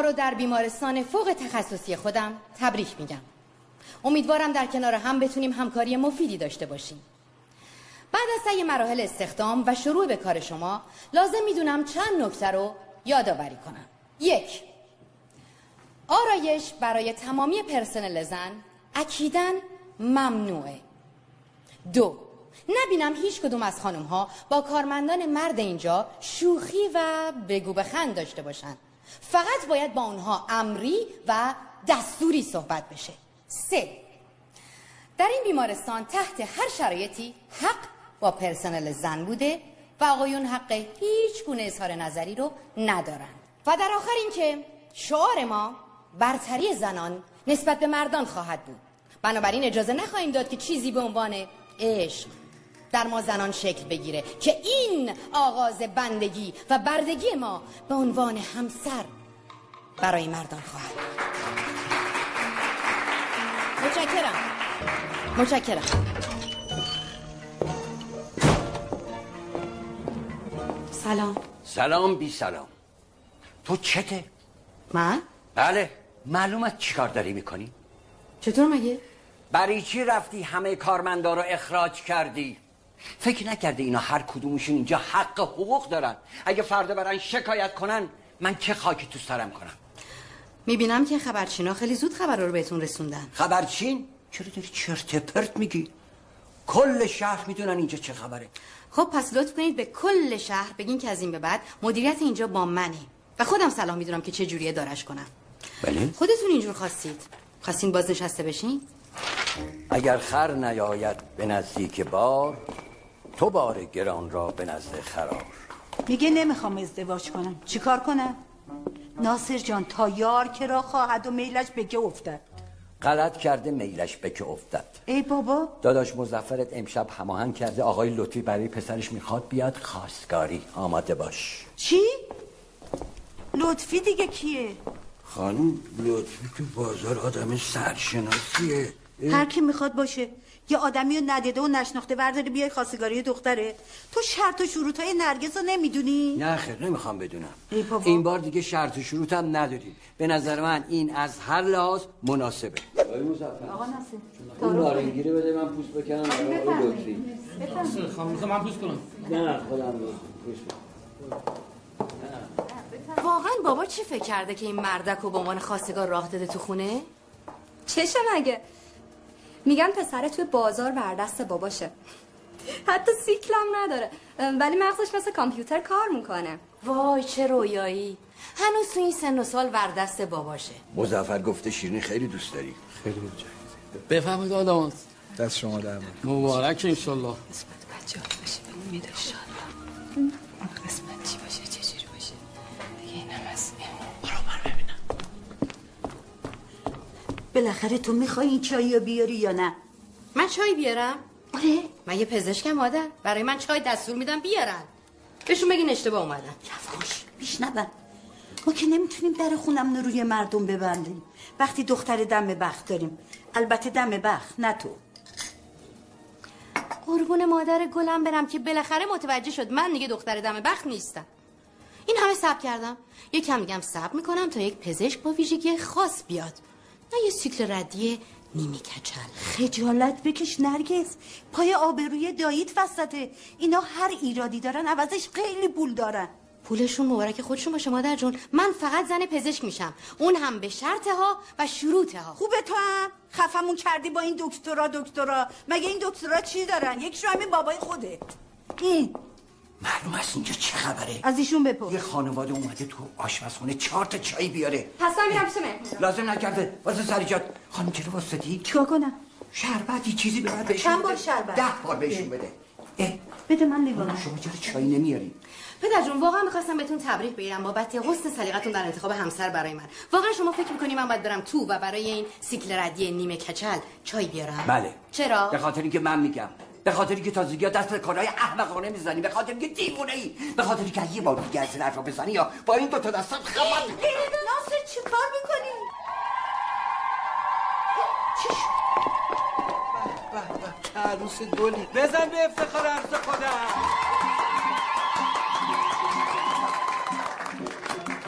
رو در بیمارستان فوق تخصصی خودم تبریک میگم. امیدوارم در کنار هم بتونیم همکاری مفیدی داشته باشیم. بعد از طی مراحل استخدام و شروع به کار شما لازم می‌دونم چند نکته رو یادآوری کنم. یک آرایش برای تمامی پرسنل زن اکیدن ممنوعه. دو نبینم هیچ کدوم از خانم ها با کارمندان مرد اینجا شوخی و بگو بخند داشته باشن فقط باید با اونها امری و دستوری صحبت بشه. سه. در این بیمارستان تحت هر شرایطی حق با پرسنل زن بوده و آقایون حق هیچ گونه اظهار نظری رو ندارن. و در آخر اینکه شعار ما برتری زنان نسبت به مردان خواهد بود. بنابراین اجازه نخواهیم داد که چیزی به عنوان عشق در ما زنان شکل بگیره که این آغاز بندگی و بردگی ما به عنوان همسر برای مردان خواهد متشکرم متشکرم سلام سلام بی سلام تو چته؟ من؟ بله معلومت چیکار داری می‌کنی؟ چطور مگه؟ برای چی رفتی همه کارمندا رو اخراج کردی؟ فکر نکرده اینا هر کدومشون اینجا حق حقوق دارن. اگه فردا برن شکایت کنن من چه خاکی تو سرم کنم؟ می‌بینم که خبرچینا خیلی زود خبر رو بهتون رسوندن. خبرچین؟ چرا داری چرت پرت میگی؟ کل شهر می‌دونن اینجا چه خبره. خب پس لطف کنید به کل شهر بگین که از این به بعد مدیریت اینجا با منه. و خودم سلام می‌دونم که چه جوریه دارش کنم. بله. خودتون اینجور خواستید. خواستین بازنشسته بشین؟ اگر خر نیاید به نزدیک بار تو بار گران را به نزد خرار میگه نمی‌خوام ازدواج کنم. چیکار کنم؟ ناصر جان تا یار که را خواهد و میلش بگه افتد. غلط کرده میلش بکه افتد. ای بابا. داداش مزفرت امشب هماهنگ کرده آقای لطفی برای پسرش می‌خواد بیاد خواستگاری. آماده باش. چی؟ لطفی دیگه کیه؟ خانم لطفی تو بازار آدم سرشناسیه. هر کی می‌خواد باشه. یه آدمی رو ندیده و نشناخته ورداری بیای خواستگاری دختره. تو شرط و شروط های نرگس رو نمی‌دونی؟ نه خیر نمی‌خوام بدونم. ای. این بار دیگه شرط و شروط هم نداریم. به نظر من این از هر لحاظ مناسبه. آقا ناصر اون نارنگی رو بده من پوست بکنم آقای لطفی خانم من پوست کنم. نه خودم پوست. واقعا بابا چی فکر کرده که این مردک رو به عنوان خواستگار راه داده تو خونه؟ چشه مگه میگن پسر توی بازار بر دست باباشه. حتی سیکلم نداره. ولی مغزش مثل کامپیوتر کار می‌کنه. وای چه رویایی. هنوز تو این سن و سال وردست باباشه. مزفر گفته شیرینی خیلی دوست داری. خیلی متشکرم بفهمید آدم دست شما در مبارک انشالله. بچه ها باشه میده بالاخره تو می‌خوای این چایی رو بیاری یا نه؟ من چای بیارم. آره. من یه پزشکم مادر. برای من چای دستور میدم بیارن. بهشون بگین اشتباه اومدن یواش بیشنون ما که نمی‌تونیم در خونم رو روی مردم ببندیم. وقتی دختر دم بخت داریم. البته دم بخت نه تو. قربون مادر گلم برم که بالاخره متوجه شد من دیگه دختر دم بخت نیستم. این همه صبر کردم. یکم دیگه هم صبر می‌کنم تا یک پزشک با ویژگی خاص بیاد. نه یه سیکل ردی نیمی کچل. خجالت بکش نرگس. پای آبروی داییت وسطه. اینا هر ایرادی دارن عوضش خیلی پول دارن. پولشون مبارک خودشون باشه مادر جون. من فقط زن پزشک میشم. اون هم به شرط ها و شروط ها. خوبه تو هم. خفمون کردی با این دکترا دکترا. مگه این دکترا چی دارن؟ یکیشون همین بابای خوده این معلوم است اینجا چه خبره؟ از ایشون بپرس. یه خانواده اومده تو آشپزخونه چهار تا چای بیاره. پس من میرم پیش لازم نکرده. واسه سریجات. خانم چرا واسطی چیکار کنم؟ شربتی چیزی به من بهشون چند بار بده. شربت؟ ده بار بهشون بده. اه. بده من لیوان. شما چرا چای نمیاری؟ پدر جون واقعا می‌خواستم بهتون تبریک بگیرم بابت حسن سلیقتون در انتخاب همسر برای من. واقعا شما فکر می‌کنی من باید برم تو و برای این سیکل ردی نیمه کچل چای بیارم؟ بله. چرا؟ به خاطر اینکه من میگم. به خاطر که تازگی ها دست به کارهای احمقانه می‌زنی به خاطر که دیوونه ای به خاطر که یه بار دیگه از این حرفا بزنی یا با این دو تا دستات خبر ناصر چی کار می‌کنی؟ چی شد؟ عروس گلی بزن به افتخار عرض خودم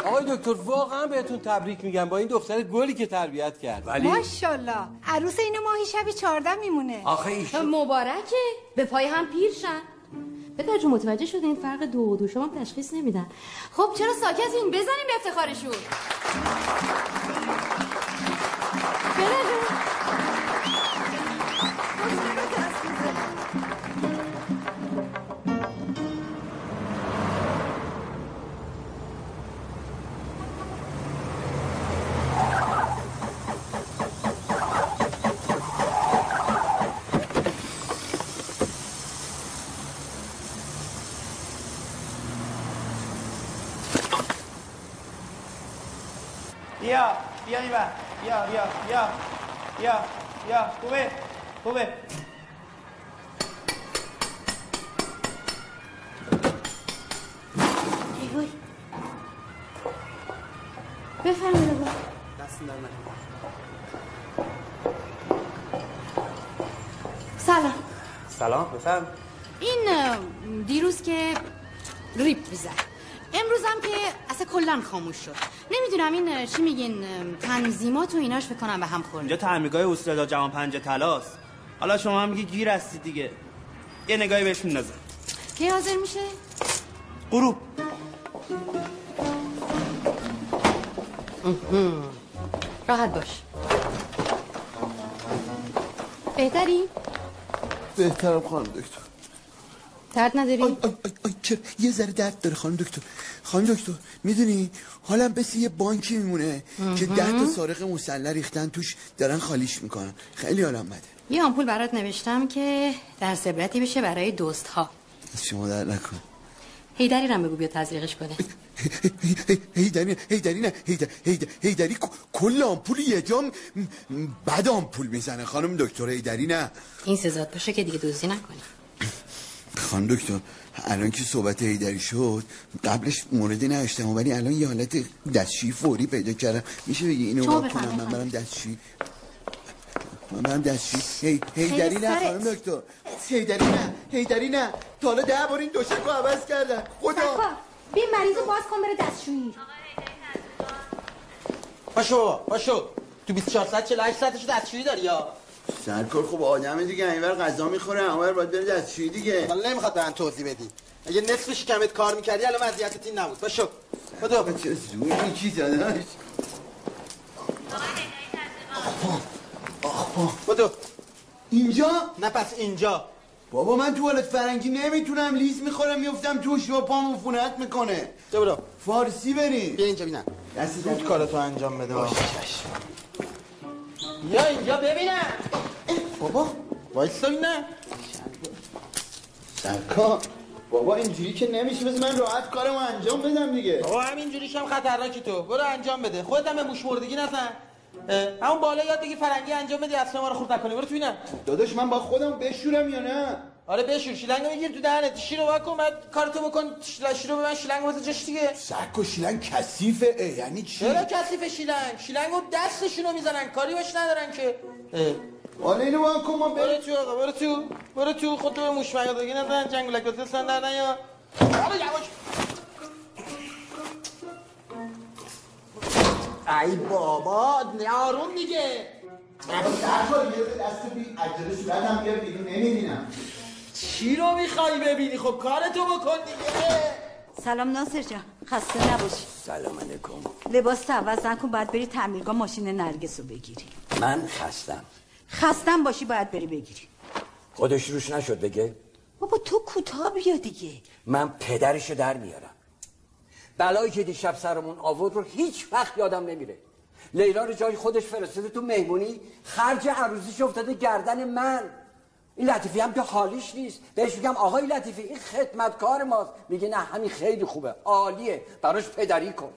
آقای دکتر واقعا بهتون تبریک میگم با این دختر گلی که تربیت کرد. ولی ماشاءالله. عروس اینو ماهی شبی چهارده میمونه. آخه ایشون مبارکه. به پای هم پیر شن. پدر جون متوجه شده این فرق دو و دو شما تشخیص نمیدن. خب چرا ساکتین بزنیم به افتخارشون. پدر جون خاموش شد. نمی‌دونم این چی میگین تنظیمات و ایناش بکنم به هم اینجا خورده تعمیرگاه استادا جهان پنج تلاست حالا شما هم میگی گیر هستی دیگه. یه نگاهی بهش میندازه کی حاضر میشه؟ غروب. راحت باش. بهتری؟ بهترم خانم دکتر. درد نداری؟ آی آی آی, آی چرا یه ذره درد داره خانم دکتر. خانم دکتر می‌دونی حالم مثل یه بانکی میمونه که ده تا سارق مسلح ریختن توش دارن خالیش می‌کنن. خیلی حالم بده. یه آمپول برات نوشتم که در عبرتی بشه برای دوست ها از شما در نکن هیدری رم بگو بیا تزریقش کنه. هیدری هیدری نه هیدری کل آمپول یه جام بعد آمپول می‌زنه خانم دکتر هیدری نه. این سزاد باشه که دیگه دزدی نکنی. خانم دکتر الان که صحبت هیدری شد قبلش موردی نداشتم ولی الان یه حالت دستشویی فوری پیدا کردم. میشه بگی اینو وا کنم؟ من برم. دستشویی. من برم دستشویی. هی هیدری نه. خانم دکتر. هیدری نه هیدری نه. تا حالا ده بار این دوشکو عوض کردن خدا. صفا بیا مریض رو باز کن بره دستشویی. پاشو پاشو تو 24 ساعت 48 ساعتشو دستشویی داری یا؟ سرکار خب آدم دیگه اینور غذا می‌خوره اونور باید بره دستشویی دیگه. حالا نمی‌خواد به من توضیح بدی. اگه نصف شکمت کار می‌کردی الان وضعیتت این نبود. پاشو بدو چه زور چی زدنش بدو اینجا؟ نه پس اینجا. بابا من توالت فرنگی نمی‌تونم. لیز می‌خورم میفتم توش و پام عفونت می‌کنه. تو برو. فارسی بریم بیا اینجا ببینم دستی زود کارتو انجام بده. یا اینجا ببینم بابا وایسا نه سرکار بابا اینجوری که نمیشه بذار من راحت کارمو انجام بدم دیگه بابا همینجوریش هم خطرناکی تو برو انجام بده خودت هم به موش مردگی نزن همون بالا یاد بگی فرنگی انجام بدی اصلا ما رو خورد نکنی برو تو ببینم داداش من با خودم بشورم یا نه آره بشور شیلنگو بگیر تو دهنت. شیرو واکن بعد کارتو بکن. شیرو به من شیلنگو بزن جاش دیگه. سرک و شیلن کثیفه یعنی چی؟ چرا کثیف شیلنگ؟ شیلنگو دستشونو می‌زنن. کاری باش ندارن که. حالا اینو با کن ما برو تو آقا برو تو. برو تو. خودتو به موش مگدگی نزن جنگولک بزن سن در یا برو یواش ای بابا آروم دیگه. یه دست بی عجله صورتم بیار بیرون نمی‌بینم. چی رو می‌خوای ببینی؟ خب کارتو بکن دیگه. سلام ناصر جان. خسته نباشی. سلام علیکم. لباس تو عوض نکن باید بری تعمیرگاه ماشین نرگس رو بگیری. من خستم. خستم باشی باید بری بگیری. خودش روش نشد بگه بابا تو کوتاه بیا دیگه. من پدرشو در میارم. بلایی که دیشب سرمون آورد رو هیچ وقت یادم نمیره. لیلا رو جای خودش فرستاده تو مهمونی خرج عروسیش افتاده گردن من. این لطیفی هم که حالیش نیست. بهش میگم آقای لطیفی این خدمتکار ماست. میگه نه همین خیلی خوبه. عالیه. براش پدری کن.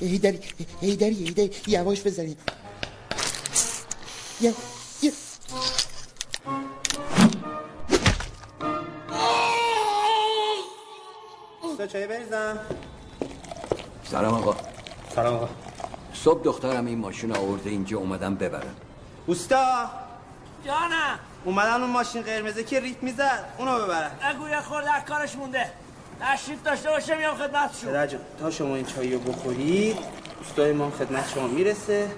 هیدری هیدری هیدری یواش یا سه چای بریزم. سلام آقا. سلام آقا. صبح دخترم این ماشین آورده اینجا اومدم ببرم. اوستا. جانم اومدن اون ماشین قرمزه که ریت می‌زد اونو ببرن. نگو یه خورده از کارش مونده. تشریف داشته باشه میام خدمتشون پدر جان تا شما این چایی رو بخورید اوستای ما هم خدمت شما می‌رسه.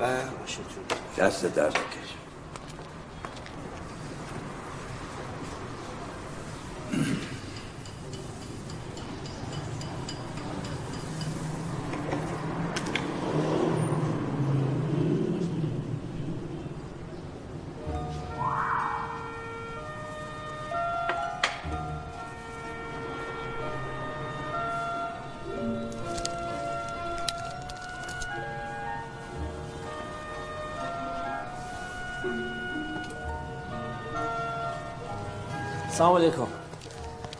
و ماشینتون. دست درد بکش سلام علیکم.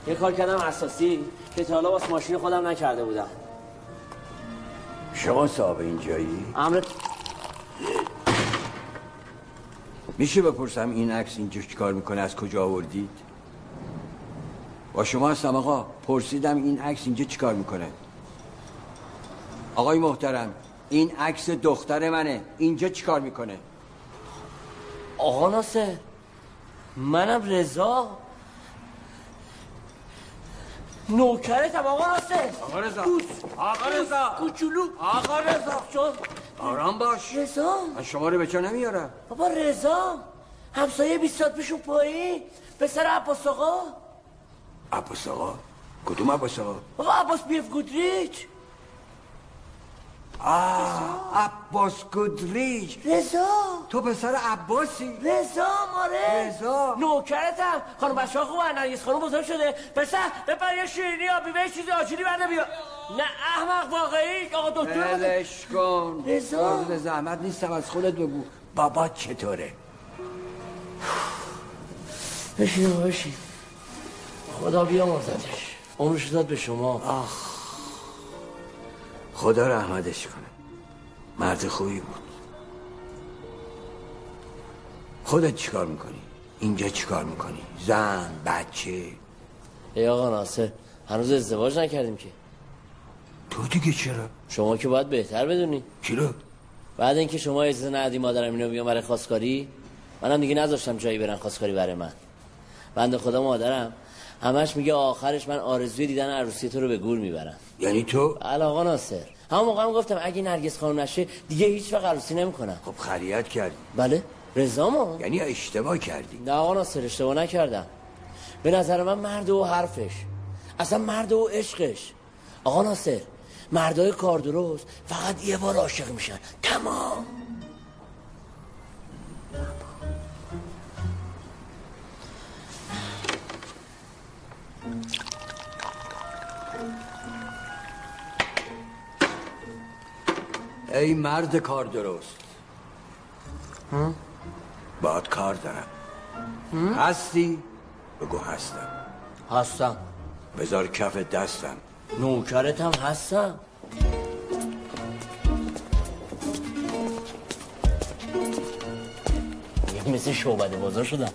یه کار کردم اساسی که تا حالا واسه ماشین خودم نکرده بودم. شما صاحب اینجایی امرت میشه بپرسم این عکس اینجا چیکار می‌کنه؟ از کجا آوردید؟ با شما هستم آقا. پرسیدم این عکس اینجا چیکار می‌کنه؟ آقای محترم این عکس دختر منه. اینجا چیکار می‌کنه؟ آقا ناصر منم رضا. نوکرتم آقا ناصر آقا رضا. آقا رضا. کوچولو. آقا رضا. شد. آرام باش. رضا. من شما رو به جا نمیارم بابا رضا. همسایه 20 ساعت پیشون پایین پسر عباس آقا. عباس آقا؟ کدوم عباس آقا؟ بابا عباس بیف گودریچ. آه عباس گودریچ. رضا. تو پسر عباسی. رضا ماره. رضا. نوکرتم خانم بچه ها خوبه نرگس خانم بزرگ شده. پسر بپر یه شیرینی آبی به چیزی آجیلی برده بیا. نه احمق واقعی. آقا دکتر بده. ولش کن. رضا. زحمت نیستم. از خودت بگو. بابا چطوره؟ بشین بشین. خدا بیامرزدش. عمرش داد به شما. خدا رحمتش کنه. مرد خوبی بود. خودت چیکار می‌کنی؟ اینجا چیکار می‌کنی؟ زن بچه؟ ای آقا ناصر هنوز ازدواج نکردیم که. تو دیگه چرا؟ شما که باید بهتر بدونی. چرا بعد اینکه شما اجازه ندی مادرم اینو بیام برای خواستگاری منم دیگه نذاشتم جایی برن خواستگاری برای من. بنده خدا مادرم همش میگه آخرش من آرزوی دیدن عروسی تو رو به گور می‌برم. یعنی تو؟ آقا ناصر. همون موقع هم گفتم اگه نرگس خانم نشه دیگه هیچ وقت عروسی نمی‌کنم. خب خریت کردی. بله. رضا ما یعنی اشتباه کردی. نه آقا ناصر اشتباه نکردم. به نظر من مرد و حرفش. اصلا مرد و عشقش. آقا ناصر مردای کار درست فقط یه بار عاشق میشن. تمام. ای مرد کار درست. باید کار دارم. هستی؟ بگو هستم. هستم. بذار کف دستم. نوکرتم هستم. یه مثل شعبده بازار شدم.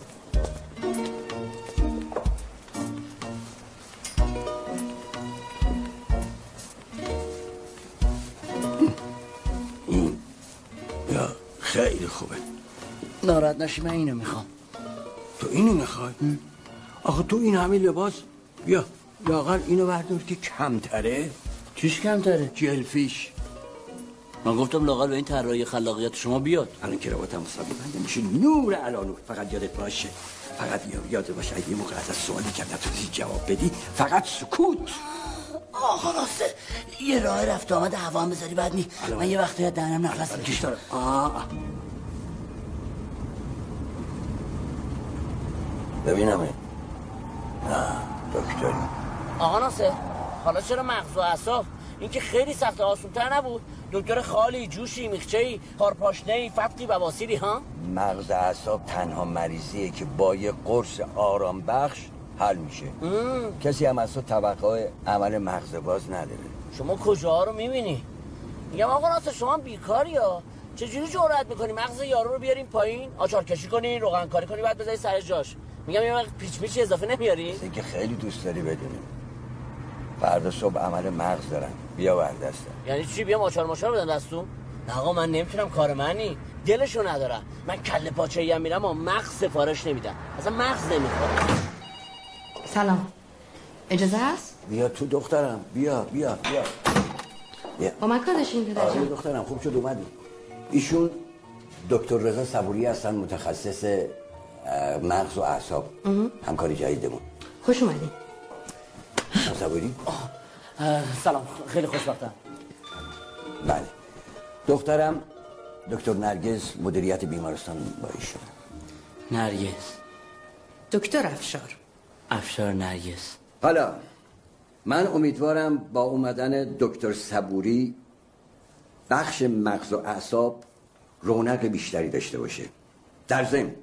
خیلی خوبه. ناراحت نشی من اینو می‌خوام. تو اینو می‌خوای؟ آخه تو این همه لباس بیا. لاغر اینو بردار که کمتره. چیش کمتره؟ جلفیش من گفتم لاقل به این طراحی خلاقیت شما بیاد. الان کراواتم مسابقه بنده میشه نور الانو فقط یادت باشه. فقط یاد باشه اگه یه موقع از سوالی که نتونی جواب بدی فقط سکوت. آقا راسته یه راه رفت آمد هوا هم بذاری بعد نی. من یه وقتی دهنم نفس می‌کشم آه. ببینم نه دکتری آقا ناصر حالا چرا مغز و اعصاب؟ این که خیلی سخت آسونتر نبود. دکتر خالی جوشی میخچهی هارپاشنه فتقی و واسیری ها؟ مغز اعصاب تنها مریضیه که با یه قرص آرام بخش حل میشه. کسی هم از تو عمل مغز باز نداره. شما کجاها رو می‌بینی؟ میگم آقا ناصر شما بیکاری ها. چجوری جرأت می‌کنی مغز یارو رو بیاریم پایین؟ آچار کشی کنی روغن کاری کنی بعد بذاری سر جاش. میگم یه وقت پیچ پیچ اضافه نمیاری؟ که خیلی دوست داری بدونی. فردا صبح عمل مغز دارن. بیا بر دستم یعنی چی؟ بیام آچار ماشار بدن دستون؟ نه آقا من نمی‌تونم کار منی. دلشو ندارم. من کله پاچه ای میرم و مغز سفارش نمیدم. اصلا مغز نمی‌خورم سلام. اجازه هست؟ بیا تو دخترم. بیا بیا بیا. بیا با من کار داشتین پدر آره دخترم. خوب شد اومدی. ایشون دکتر رضا صبوری هستن متخصص مغز و اعصاب. همکاری جدیدمون. خوش اومدین. خانم صبوری؟ سلام. خیلی خوشبختم. بله. دخترم دکتر نرگز مدیریت بیمارستان با ایشون. نرگس. دکتر افشار. افشار نرگس. حالا من امیدوارم با اومدن دکتر صبوری بخش مغز و اعصاب رونق بیشتری داشته باشه. در ضمن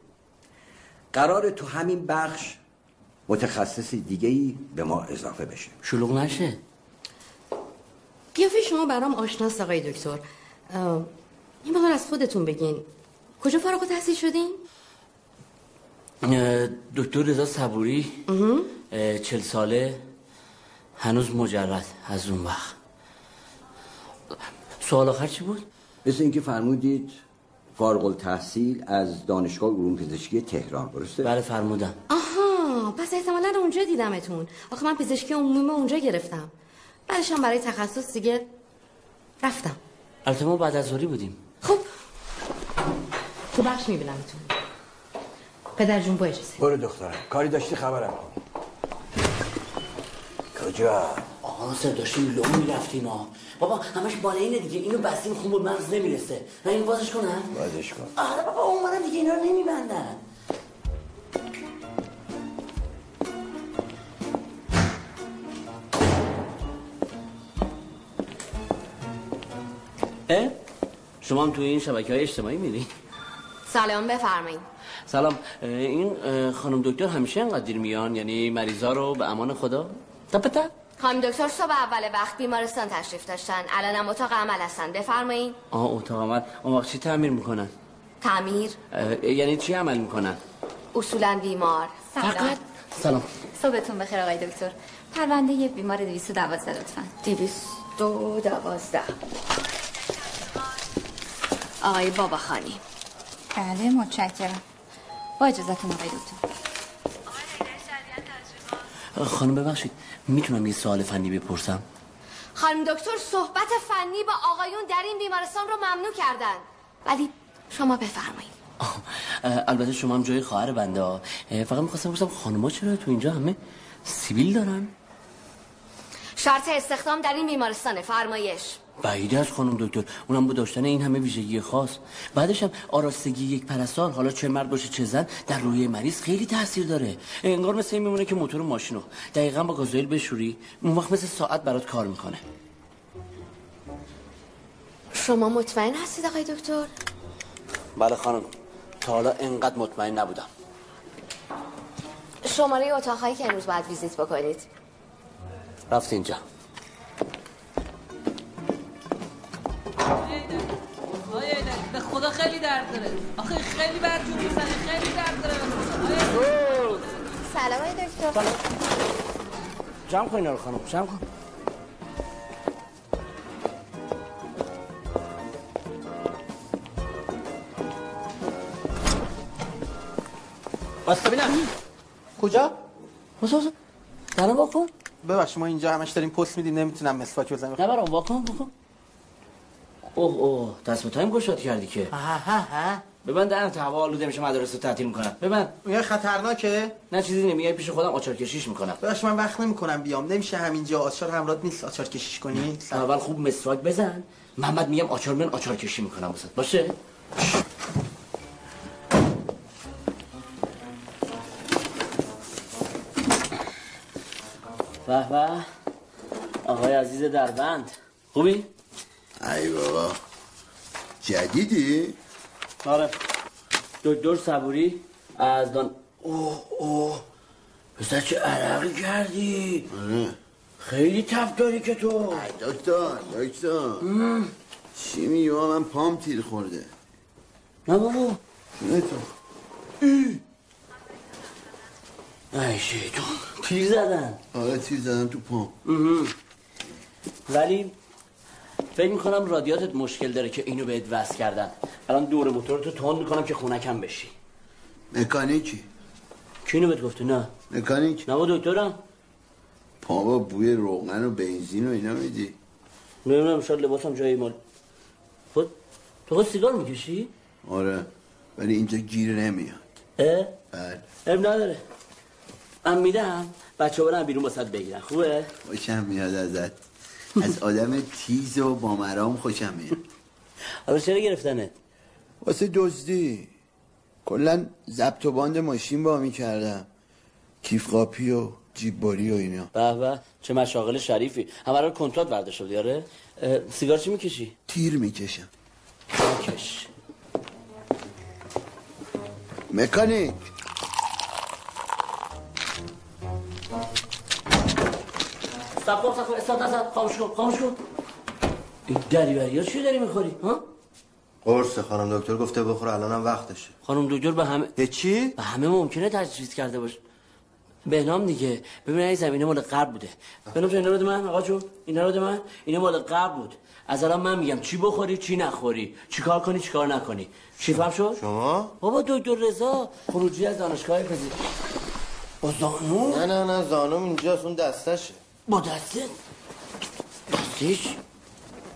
قرار تو همین بخش متخصص دیگه ای به ما اضافه بشه. شلوغ نشه. قیافه شما برام آشناست آقای دکتر. این مقدار از خودتون بگین. کجا فارغ التحصیل شدین؟ دکتر رضا صبوری چل ساله هنوز مجرد از اون وقت. سوال آخر چی بود؟ مثل اینکه فرمودید فارغ التحصیل از دانشگاه علوم پزشکی تهران درسته؟ بله فرمودم. آها پس احتمالا اونجا دیدمتون. آخه من پزشکی عمومی اونجا گرفتم. بعدش هم برای تخصص دیگه رفتم. البته ما بعد از بودیم. خب. تو بخش میبینمتون. پدر جون با اجازه. برو دخترم. کاری داشتی خبرم کن کجا؟ آقا ناصر داشتیم لو می‌رفتیم ها. بابا همش بالا اینه دیگه. اینو بستیم خون به مغز نمی‌رسه. من این بازش کنم؟ بازش کن. آره بابا اون دیگه اینا رو نمیبندن؟ شما هم توی این شبکه های اجتماعی میری؟ سلام بفرمایید. سلام. این خانم دکتر همیشه انقدر دیر میان؟ یعنی مریضا رو به امان خدا؟ تپتا خانم دکتر صبح اول وقت بیمارستان تشریف داشتن. الانم اتاق عمل هستن. بفرمایید آه اتاق عمل. اون وقت چی تعمیر می‌کنن؟ تعمیر؟ یعنی چی عمل می‌کنن؟ اصولا بیمار. فقط؟ سلام. صبحتون بخیر آقای دکتر. پرونده یه بیمار 212 لطفا. 212 آقای بابا خانی بله متشکرم. با اجازتون آقای دکتر. خانم ببخشید می‌تونم یه سوال فنی بپرسم؟ خانم دکتر صحبت فنی با آقایون در این بیمارستان رو ممنوع کردن. ولی شما بفرمایید. البته شما هم جای خواهر بنده فقط می‌خواستم بپرسم خانم‌ها چرا تو اینجا همه سیبیل دارن؟ شرط استخدام در این بیمارستان فرمایش. بعیده از خانم دکتر. اونم با داشتن این همه ویژگی خاص. بعدش هم آراستگی یک پرستار حالا چه مرد باشه چه زن در روی مریض خیلی تاثیر داره. انگار مثل این میمونه که موتور ماشینو دقیقا با گازوئیل بشوری اون وقت مثل ساعت برات کار می‌کنه. شما مطمئن هستید آقای دکتر؟ بله خانم. تا حالا انقدر مطمئن نبودم. شماره اتاقهایی که امروز باید ویزیت بکنید. رفت اینجا. خیلی درد داره. آخه خیلی برجون می‌زنه. خیلی درد داره. سلام آقای دکتر. جمع کن اینا رو خانم. جمع کن. بس ببینم. کجا؟ واسه واسه. درم واکن. ببخش ما اینجا همش داریم پست میدیم. نمی‌تونم مسواک بزنم. نه برام واکن واکن. اوه اوه دست به تایم گشاد کردی که. ها ها ها ببند دهنت هوا آلوده میشه مدارس رو تعطیل می‌کنم. ببند میگه خطرناکه؟ نه چیزی نمیگه. پیش خودم آچار کشیش می‌کنم. باش من وقت نمی‌کنم بیام. نمیشه همینجا. آچار همراه نیست آچار کشیش کنی؟ اول خوب مسواک بزن. محمد میگم آچار من آچار کشی می‌کنم واسه. باشه؟ به به. آقای عزیز دربند. خوبی؟ ای بابا. جدیدی؟ آره. دکتر صبوری از دان اوه اوه. پسر چه عرقی کردی؟ آره. خیلی تف داری که تو. ای دکتر دکتر. چی میگی؟ من پام تیر خورده. نه بابا. نه تو. ای. شیطون تیر زدن. آره تیر زدم تو پام. ولی فکر می‌کنم رادیاتت مشکل داره که اینو بهت وصل کردن. الان دور موتورتو تون می‌کنم که خونکم بشی. مکانیکی؟ کی اینو بهت گفته نه. مکانیک نه با دکترم. بابا بوی روغن و بنزین و اینا میدی. نمی‌دونم شاید لباسم جایی مال. خود تو خود سیگار می‌کشی؟ آره ولی اینجا گیر نمیاد. اه؟ بله. اب نداره. من میدم. بچه برن بیرون با بگیرن. خوبه؟ خوشم میاد ازت. از آدم تیز و با مرام خوشم میاد حالا چرا گرفتنت؟ واسه دزدی. کلا ضبط و باند ماشین با می‌کردم کیف قاپی و جیب باری و اینا. به به چه مشاغل شریفی. همه رو کنترات بودی آره اه، سیگار چی می‌کشی؟ تیر می‌کشم. کش مکانیک. سب کن سب کن استاد نزد خاموش کن خاموش کن. این دریوری ها چی داری می‌خوری؟ ها؟ قرص خانم دکتر گفته بخور الانم وقتشه. خانم دکتر به همه به چی؟ به همه ممکنه تجویز کرده باشه. بهنام دیگه. ببین این زمینه مال قبل بوده. بهنام اینا رو بده من آقا جون. اینا رو بده من. اینا مال قبل بود. از الان من میگم چی بخوری چی نخوری؟ چی کار کنی چی کار نکنی؟ چی فهم شد؟ شما؟ بابا دکتر رضا خروجی از دانشگاه پزشکی. با زانو؟ نه نه نه زانوم اینجاست اون دستشه. با دسته دستش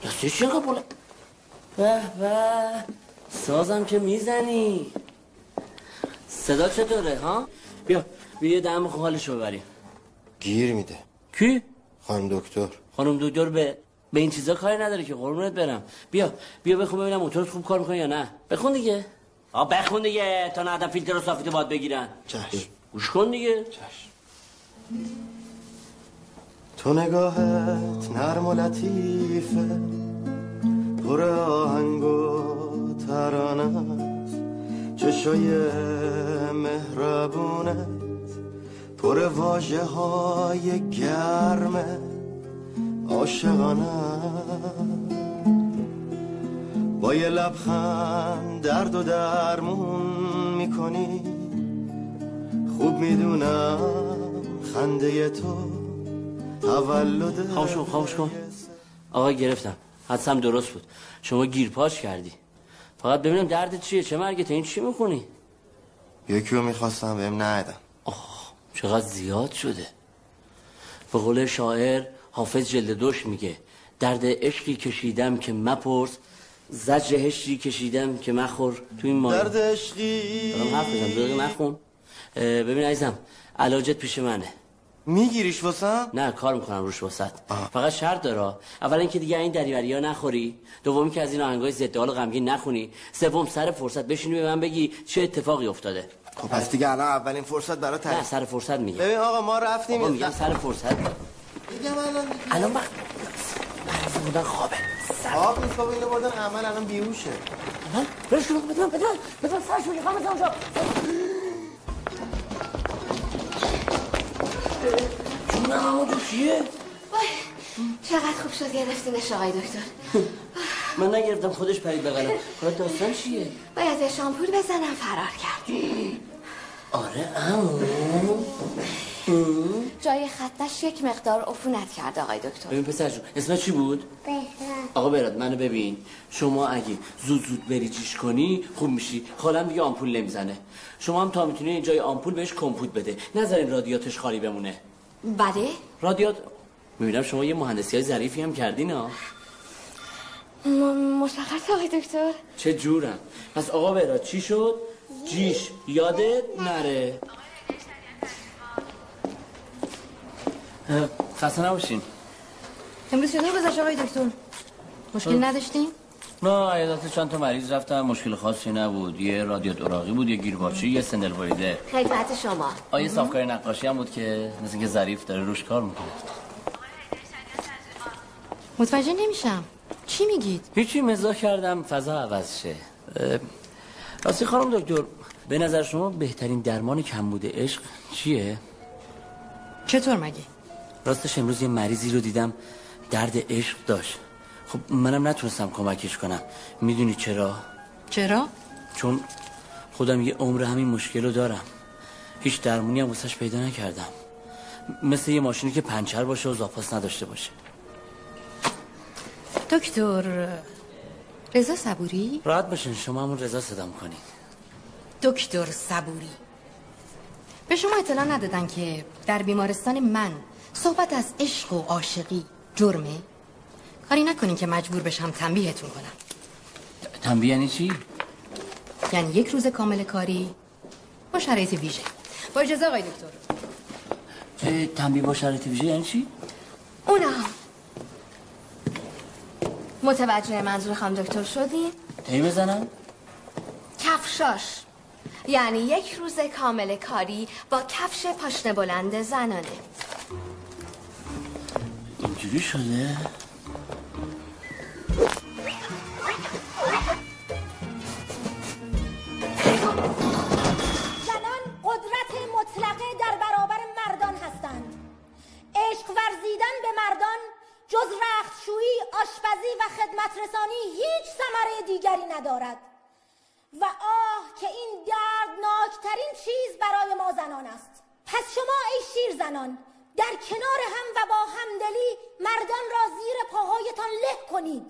دستش چقدر بالا به به. سازم که می‌زنی. صدا چطوره ها؟ بیا بیا یه دم حالشو ببریم. گیر میده. کی؟ خانم دکتر. خانم دکتر به به این چیزا کاری نداره که قربونت برم. بیا بیا بخون ببینم موتورت خوب کار می‌کنه یا نه. بخون دیگه. آ بخون دیگه. تا نه فیلتر و صافیتو باید بگیرن. چشم. گوش کن دیگه. تو نگاهت نرم و لطیفه. پر آهنگ و ترانه چشای مهربونت. پر واجه های گرمه عاشقانه. با یه لبخند درد و درمون می‌کنی. خوب می‌دونم خنده تو. تولد خاموش کن خاموش کن. آقا گرفتم. حدسم درست بود. شما گیرپاش کردی. فقط ببینم دردت چیه. چه مرگت این چی می‌کنی یکی رو می‌خواستم بهم ندادم چقدر زیاد شده. به قول شاعر حافظ جلد دوش میگه درد عشقی کشیدم که مپرس زجر هشتی کشیدم که مخور تو این مایه. درد عشقی. دارم حرف بزن نخون. ببین عزیزم علاجت پیش منه. میگیریش واسم نه کار می‌کنم روش واسط فقط شرط داره. اول اینکه دیگه این دریوری ها نخوری. دومی که از این آهنگای ضد حال غمگین نخونی. سوم سر فرصت بشینی به من بگی چه اتفاقی افتاده. خب پس دیگه الان اولین فرصت برای نه تعریف سر فرصت میگم. ببین آقا ما رفتیم آقا میگم سر فرصت. میگم الان الان وقت بودن خوابه. خواب نیست بابا اینو بردن عمل الان بیهوشه. من برش کنم بده من بده من بده من سرش بگی خواهم اونجا جونم اونجا چیه؟ وای چقدر خوب شد گرفتینش آقای دکتر من نگرفتم خودش پرید بغلم کار داستان چیه؟ باید یه شامپول بزنم فرار کرد آره امو جای خطش یک مقدار عفونت کرد آقای دکتر. ببین پسر جون اسمت چی بود؟ آقا براد منو ببین. شما اگه زود زود بری جیش کنی خوب میشی. خالم دیگه آمپول نمی‌زنه. شما هم تا می‌تونی جای آمپول بهش کمپوت بده. نذارین رادیاتش خالی بمونه. بله. رادیات؟ می‌بینم شما یه مهندسی های ظریفی هم کردین ها م- مشخص آقای دکتر؟ چه جورم؟ پس آقا برا چی شد؟ جیش یادت نره. خسته نباشین. امروز چطور گذشت آقای دکتر؟ مشکلی نداشتین؟ نه عیادت چند تا مریض رفتم مشکل خاصی نبود. یه رادیات اوراقی بود یه گیرباچی یه سندل بریده. خدمت شما. آیه صافکار نقاشی هم بود که مثل اینکه ظریف داره روش کار می‌کنه. متوجه نمیشم. چی میگید؟ هیچی مزاح کردم فضا عوض شه. راستی خانم دکتر به نظر شما بهترین درمان کمبود عشق چیه؟ چطور مگه؟ راستش امروز یه مریضی رو دیدم درد عشق داشت. خب منم نتونستم کمکش کنم. می‌دونی چرا؟ چرا؟ چون خودم یه عمر همین مشکل رو دارم. هیچ درمونی هم واسش پیدا نکردم. مثل یه ماشینی که پنچر باشه و زاپاس نداشته باشه. دکتر رضا صبوری؟ راحت باشین شما همون رضا صدام کنید. دکتر صبوری. به شما اطلاع ندادن که در بیمارستان من صحبت از عشق و عاشقی جرمه کاری نکنین که مجبور بشم تنبیهتون کنم تنبیه یعنی چی؟ یعنی یک روز کامل کاری با شرایط ویژه با اجازه آقای دکتر تنبیه با شرایط ویژه یعنی چی؟ اونا متوجه منظور خانم دکتر شدی؟ تی بزنم؟ کفشاش یعنی یک روز کامل کاری با کفش پاشنه بلند زنانه اینجوری شده؟ زنان قدرت مطلقه در کنار هم و با همدلی مردان را زیر پاهایتان له کنید.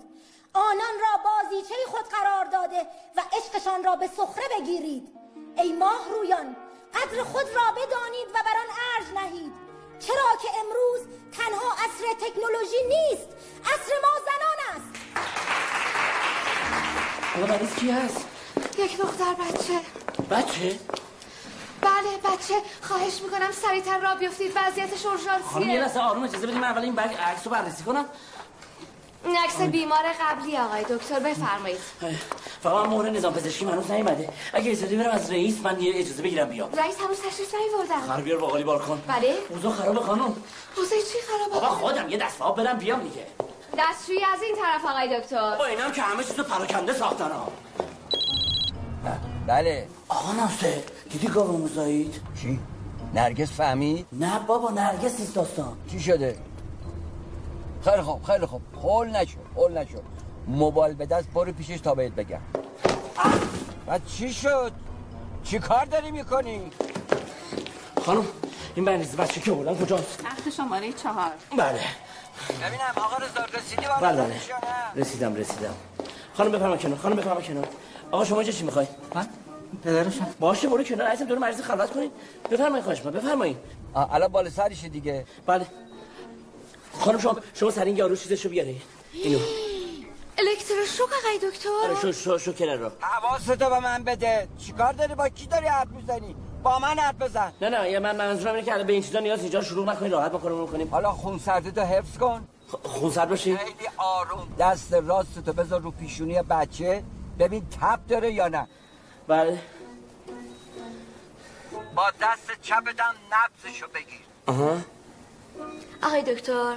آنان را بازیچه خود قرار داده و عشقشان را به سخره بگیرید. ای ماه رویان قدر خود را بدانید و بر آن ارج نهید. چرا که امروز تنها عصر تکنولوژی نیست عصر ما زنان است. آقا مریض کی هست؟ یک دختر بچه. بچه؟ بله بچه خواهش می‌کنم سریعتر را بیفتید. وضعیتش خانم یه اورژانسیه لحظه آروم اجازه بدیم من اول این بگ عکس رو بررسی کنم. این عکس بیمار قبلی آقای دکتر بفرمایید. فقط من مهر نظام پزشکی هنوز نیومده. اگه اجازه برم از رئیس من یه اجازه بگیرم بیام. رئیس هنوز تشریف نیوردن. خر بیار باقالی بار کن. بله. اوضاع خرابه خانم. حوزه چی خرابه؟ بابا خودم یه دست آب برم بیام دیگه. دستشویی از این طرف آقای دکتر. بابا اینم که همه چیزو پراکنده ساختن ها. بله. آقا ناصر. دیدی گاو موزایید چی؟ نرگس فهمید؟ نه بابا نرگس نیست داستان. چی شده؟ خیلی خوب خیلی خوب. خول نشو خول نشو. موبایل به دست برو پیشش تا بهت بگم. و چی شد؟ چی کار داری می‌کنی؟ خانم این بنریز بچه که بردن کجاست؟ تخت شماره چهار. بله. ببینم آقا رضا رسیدی بله بله. رسیدم رسیدم. خانم بفرما کنار خانم بفرما کنار. آقا شما چه چی می‌خوای؟ من؟ پدرشم باشه برو کنار. عزیزم دور مریض خلوت کنین. بفرمایید خواهش می‌کنم بفرمایید. الان بالا سرشه دیگه. بله. خانم شما شما سر این یارو چیزشو بیاری اینو. الکتروشوک آقای دکتر. آره شو شو شو کنار رو. حواستو به من بده. چیکار داری؟ با کی داری حرف می‌زنی؟ با من حرف بزن. نه نه یه من منظورم اینه که الان به این چیزا نیاز اینجا شروع نکنین راحت بکنیم کنیم. حالا خون سردتو حفظ کن. خون سرد باشی؟ خیلی آروم. دست راستتو بذار رو پیشونی بچه. ببین تپ داره یا نه. بله. با دست چپتم نبزشو بگیر. آها. آقای دکتر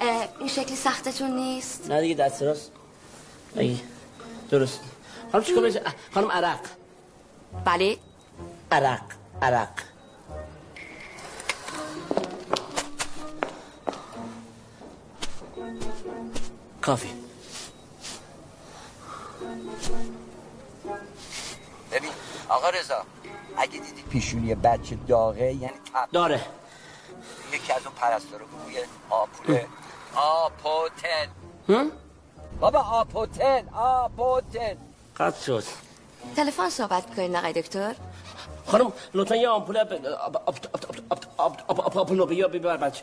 اه، این شکلی سختتون نیست؟ نه دیگه دست راست. ای درست. خانم چیکار بشه خانم عرق. بله. عرق عرق. کافی. آقا رضا اگه دیدی پیشونی بچه داغه یعنی تپ داره یکی از اون پرستارو روی آپوله آپوتل هم؟ بابا آپوتل آپوتل قطع شد تلفن صحبت می‌کنین آقای دکتر خانم لطفا یه آمپول آپولو بیا ببر بچه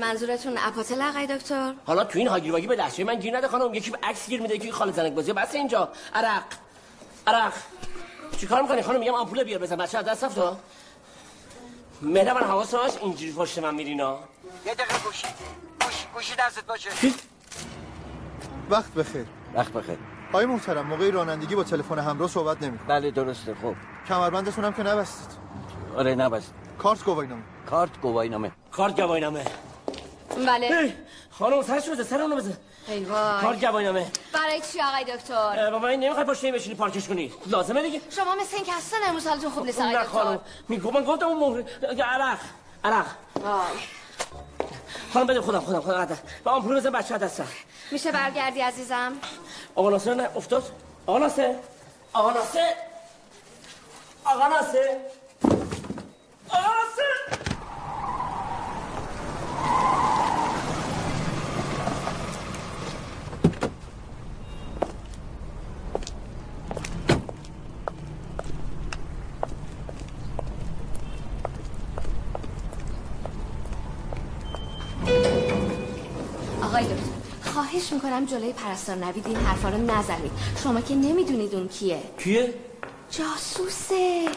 منظورتون اپاتل آقای دکتر حالا تو این هاگیر واگیر به دستشوی من گیر نده خانم یکی عکس گیر میده یکی خاله زنک بازی بس اینجا عرق عرق چیکار می‌کنی خانم؟ میگم آمپول بیار بزن. بچه از دست رفت. مهرم من حواس هاش اینجوری پشت من میرینا یه دقیقه گوشی. گوشی گوشی دستت باشه. وقت بخیر. وقت بخیر. آقای محترم موقع رانندگی با تلفن همراه صحبت نمی بله درسته. خب. کمربندتون هم که نبستید. آره نبست. کارت گواهینامه. کارت گواهینامه. کارت گواهینامه. بله. خانم سرش بزن سر اونو بزن. ای وای. کارت گواهینامه برای چی آقای دکتر؟ بابا این نمی‌خواد پشت بشینی پارکش کنی. لازمه دیگه. شما مثل این که اصلا امروز حالتون خوب نیست آقای نه خانم دکتر میگم من گفتم اون مهر عرق. عرق. وای. خانم بده خودم خودم خودم. قدر با آمپول بزن بچه دستم میشه برگردی عزیزم؟ آقا ناصر نه افتاد. آقا ناصر. آقا ناصر. آقا ناصر. آقا ناصر. خواهش می‌کنم جلوی پرستار نوید این حرفا رو نزنید شما که نمی‌دونید اون کیه کیه؟ جاسوسه.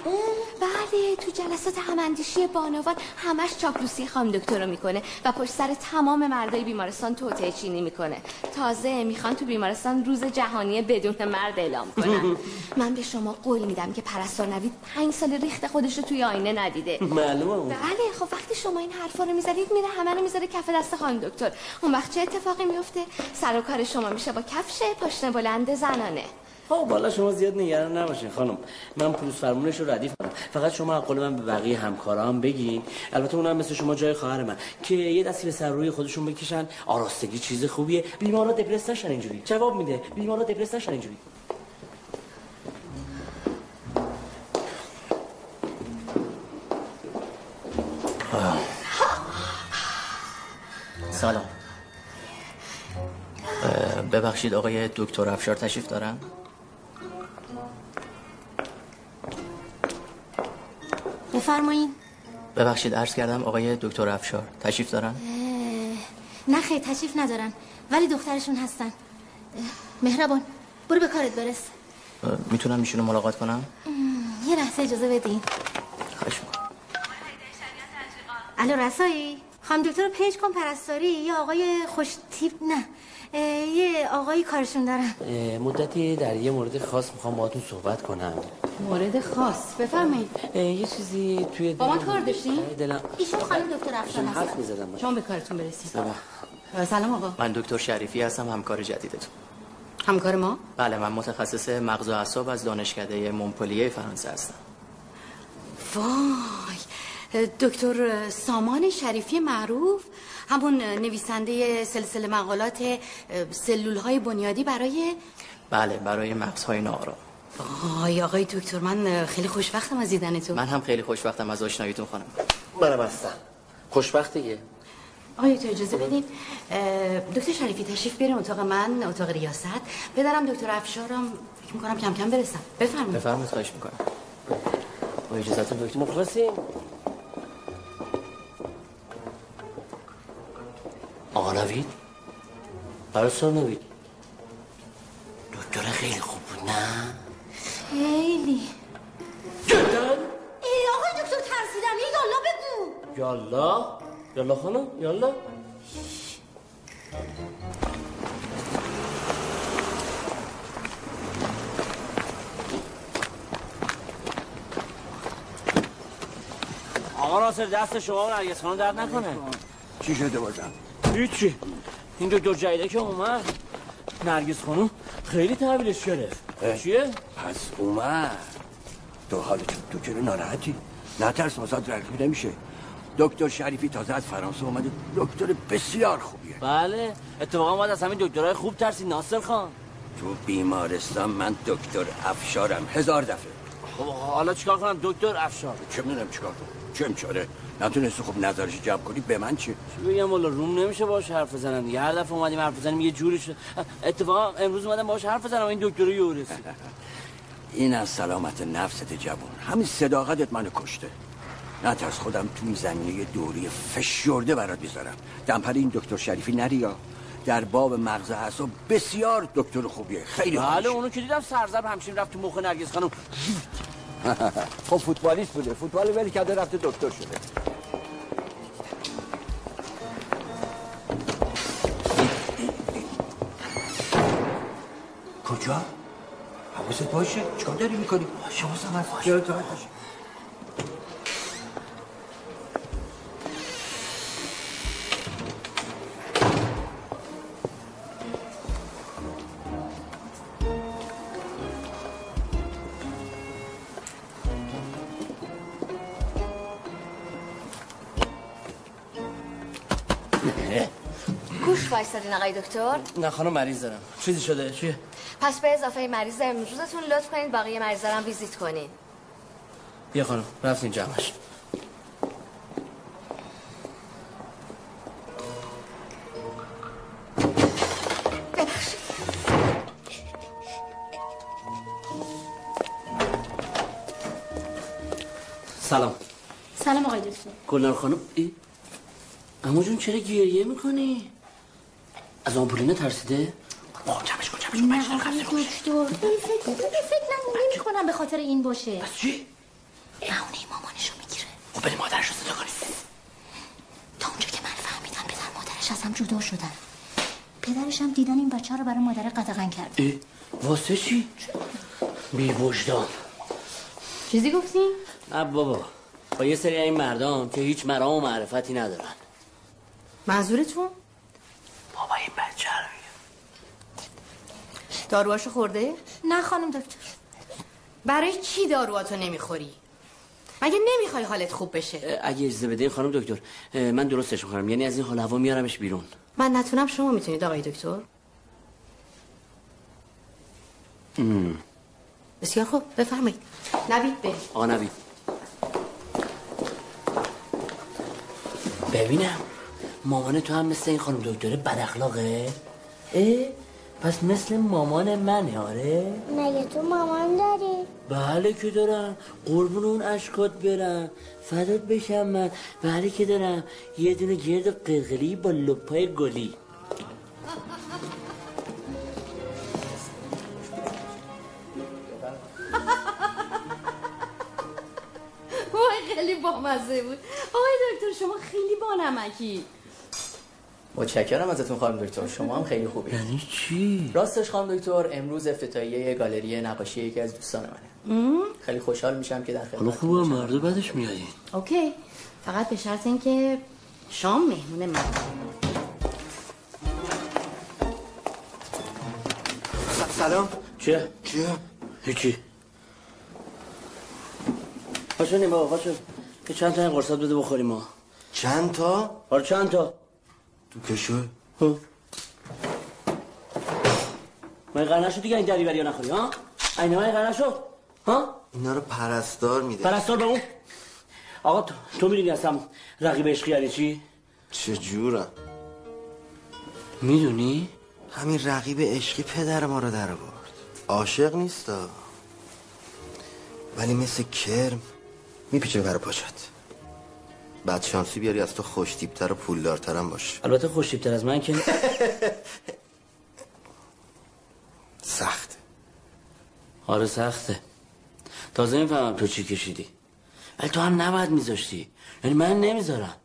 بله تو جلسات هماندیشی بانوان همش چاپلوسی خام دکتر رو می‌کنه و پشت سر تمام مردای بیمارستان توطئه چینی می‌کنه. تازه می‌خوان تو بیمارستان روز جهانی بدون مرد اعلام کنن. من به شما قول میدم که پرستار نوید پنج سال ریخت خودش رو توی آینه ندیده. معلومه بله خب وقتی شما این حرفا رو می‌زنید میره همه رو می‌ذاره کف دست خانم دکتر. اون وقت چه اتفاقی میفته سر و کار شما میشه با کفش پاشنه بلند زنانه. خب بالا شما زیاد نگران نباشین خانم. من پلیس فرمونش رو ردیف کنم فقط شما قول من به بقیه همکارام بگین. البته اونم مثل شما جای خواهر من که یه دستی به سر روی خودشون بکشن. آراستگی چیز خوبیه. بیمارا دپرس نشن اینجوری. جواب میده. بیمارا دپرس نشن اینجوری. سلام. ببخشید آقای دکتر افشار تشریف دارن؟ بفرمایین. ببخشید عرض کردم آقای دکتر افشار. تشریف دارن؟ نه خیر تشریف ندارن. ولی دخترشون هستن. مهربان برو به کارت برس. می‌تونم ایشون رو ملاقات کنم؟ یه لحظه اجازه بدین. خواهش می‌کنم. الو رسایی خانم دکتر رو پیج کن پرستاری یه آقای خوش تیپ؟ نه. یه آقایی کارشون دارن. مدتی در یه مورد خاص می‌خوام باهاتون صحبت کنم. مورد خاص؟ بفرمایید. یه چیزی توی با من دلم- کار داشتین؟ دلم ایشون خانم دکتر افشار حرف هستن. می‌زدم شما به کارتون برسید. سلام. سلام آقا. من دکتر شریفی هستم همکار جدیدتون. همکار ما؟ بله من متخصص مغز و اعصاب از دانشکده مونپلیه فرانسه هستم. وای دکتر سامان شریفی معروف. همون نویسنده سلسله مقالات سلول های بنیادی برای بله برای مغزهای ناآرام. آی آقای دکتر من خیلی خوشبختم از دیدنتون من هم خیلی خوشبختم از آشناییتون خانم. منم هستم. خوشبخت دیگه آقای تو اجازه بدین دکتر شریفی تشریف بیارین اتاق من اتاق ریاست. بدارم دکتر افشارم فکر می‌کنم کم کم برسم بفرمایید. بفرمایید خواهش می‌کنم. با اجازتون دکتر. مخلصیم. آقا نوید؟ پرستار نوید. دکتر خیلی خوب بود نه؟ خیلی. جدا ای آقای دکتر ترسیدم. یه یالا بگو. یالا؟ یالا خانم؟ یالا؟ آقا ناصر دست شما و نرگس خانم درد نکنه. چی شده بازم؟ هیچی. این دکتر جایده که اومد. نرگس خانم خیلی تحویلش گرفت. چیه؟ پس اومد. تو حالت تو چرا ناراحتی. نترس واسات رقیب نمیشه. دکتر شریفی تازه از فرانسه اومده. دکتر بسیار خوبیه. بله. اتفاقا باید از همین دکترهای خوب ترسی ناصر خان. تو بیمارستان من دکتر افشارم هزار دفعه. خب حالا چیکار کنم؟ دکتر افشار. چه می‌دونم چیکار کنم؟ چه نتونستی خوب نظرش جمع کنی به من چه چی بگم والا روم نمیشه باش حرف بزنم دیگه. هر دفعه اومدیم حرف بزنیم یه جوری شد. اتفاقا امروز اومدم باش حرف بزنم این دکتر یو رسید. این از سلامت نفست جوان. همین صداقتت منو کشته. نترس خودم تو این زمینه دوری فشرده برات می‌ذارم. دمپر این دکتر شریفی نریا در باب مغز اعصاب بسیار دکتر خوبیه. خیلی بله اونو که دیدم سرزب همچین رفت تو مخ نرگس خانم. خب فوتبالیست بوده فوتبال ولی کرده رفته دکتر شده کجا؟ حواست باشه چیکار داری می‌کنی؟ باشه حواسم هست باشه گوش وایستادین آقای دکتر. نه خانم مریض دارم. چیزی شده؟ چیه؟ پس به اضافه مریض امروزتون لطف کنید باقی مریضا رو هم ویزیت کنین. بیا خانم رفتین جمعش. سلام. سلام آقای دکتر. گلنار خانم ای؟ اما جون چرا گریه می‌کنی؟ از آمپولینه ترسیده؟ آه جمعش کن جمعش کن نه دکتر این فکر نمی کنم به خاطر این باشه. پس چی؟ بهونه مامانشو می‌گیره. خب بریم مادرش رو صدا کنیم. تا اونجا که من فهمیدم پدر مادرش از هم جدا شدن. پدرش هم دیدن این بچه رو برای مادر قدغن کرد. ای واسه چی؟ بی وجدان. چیزی گفتین؟ نه بابا با یه سری این مردم که هیچ مرام و معرفتی ندارن. منظورتون؟ بابا این بچه رو داروهاشو خورده؟ نه خانم دکتر برای چی داروهاتو نمی‌خوری؟ مگه نمی‌خوای حالت خوب بشه؟ اگه اجازه بده خانم دکتر من درستش می‌کنم یعنی از این حال هوا میارمش بیرون من نتونم شما می‌تونید آقای دکتر؟ ام. بسیار خوب بفرمایید نوید بریم آقا نبی ببینم مامان تو هم مثل این خانم دکتره بد اخلاقه اه؟ پس مثل مامان منه آره؟ مگه تو مامان داری؟ بله که دارم. قربون اون اشکات برم. فدات بشم من. بله که دارم. یه دونه گرد قلقلی با لپای گلی. وای خیلی بامزه بود. آقای دکتر شما خیلی بانمکی. متشکرم ازتون خانم دکتر. شما هم خیلی خوبی یعنی چی؟ راستش خانم دکتر امروز افتتاحیه گالری نقاشی یکی از دوستان منه. خیلی خوشحال میشم که در خدمت خوبه مرده بعدش میادین اوکی. فقط به شرط اینکه شام مهمون من. سلام. چیه؟ چیه؟ هیچی پاشو نیم بابا پاشو که چند تا این قرصات بده بخوریم ما. چند تا؟ آره چند تا. تو کشوی ها من قرار نشد دیگه این دری بریا نخوری ها؟ اینه من قرار نشد؟ ها؟ اینا رو پرستار میده. پرستار به اون؟ آقا تو, تو می‌دونی اصلا رقیب عشقی یعنی چی؟ چه جورم می‌دونی؟ همین رقیب عشقی پدر ما رو در آورد. عاشق نیستا. ولی مثل کرم میپیچه برای پاچت بعد شانسی بیاری از تو خوشتیبتر و پولدارترم باشه. البته خوشتیبتر از من که سخت آره سخته. تازه می‌فهمم تو چی کشیدی. ولی تو هم نباید میذاشتی. یعنی من نمی‌ذارم.